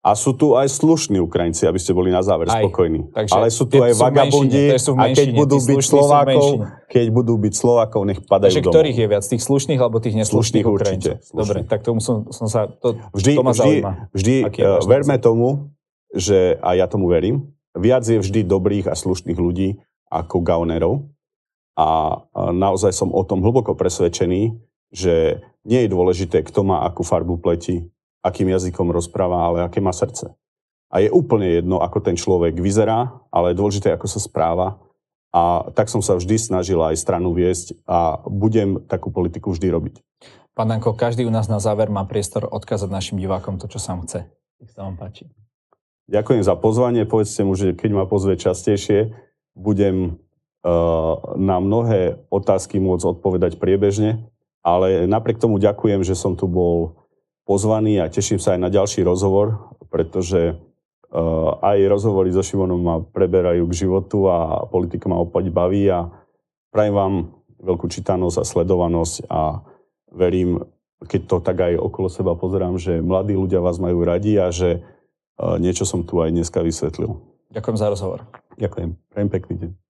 A sú tu aj slušní Ukrajinci, aby ste boli na záver aj, spokojní. Takže Ale sú tu aj vagabundi a keď budú byť Slovákov, keď budú byť Slovákov, nech padajú Takže domov. ktorých je viac? Tých slušných alebo tých neslušných slušných? Určite. Slušných. Dobre, tak tomu som, som sa... To, vždy, to ma vždy, vždy uh, verme tomu, že, a ja tomu verím, viac je vždy dobrých a slušných ľudí ako gaunerov. A, naozaj som o tom hlboko presvedčený, že nie je dôležité, kto má akú farbu pleti, akým jazykom rozpráva, ale aké má srdce. A je úplne jedno, ako ten človek vyzerá, ale je dôležité, ako sa správa. A tak som sa vždy snažil aj stranu viesť a budem takú politiku vždy robiť. Pán Danko, každý u nás na záver má priestor odkázať našim divákom to, čo sa chce. Nech sa vám páči. Ďakujem za pozvanie. Povedzte mu, že keď ma pozve častejšie, budem na mnohé otázky môcť odpovedať priebežne. Ale napriek tomu ďakujem, že som tu bol pozvaný a teším sa aj na ďalší rozhovor, pretože uh, aj rozhovory so Šimonom ma preberajú k životu a politika ma opäť baví a prajem vám veľkú čítanosť a sledovanosť a verím, keď to tak aj okolo seba pozerám, že mladí ľudia vás majú radi a že uh, niečo som tu aj dneska vysvetlil. Ďakujem za rozhovor. Ďakujem. Prajem pekný deň.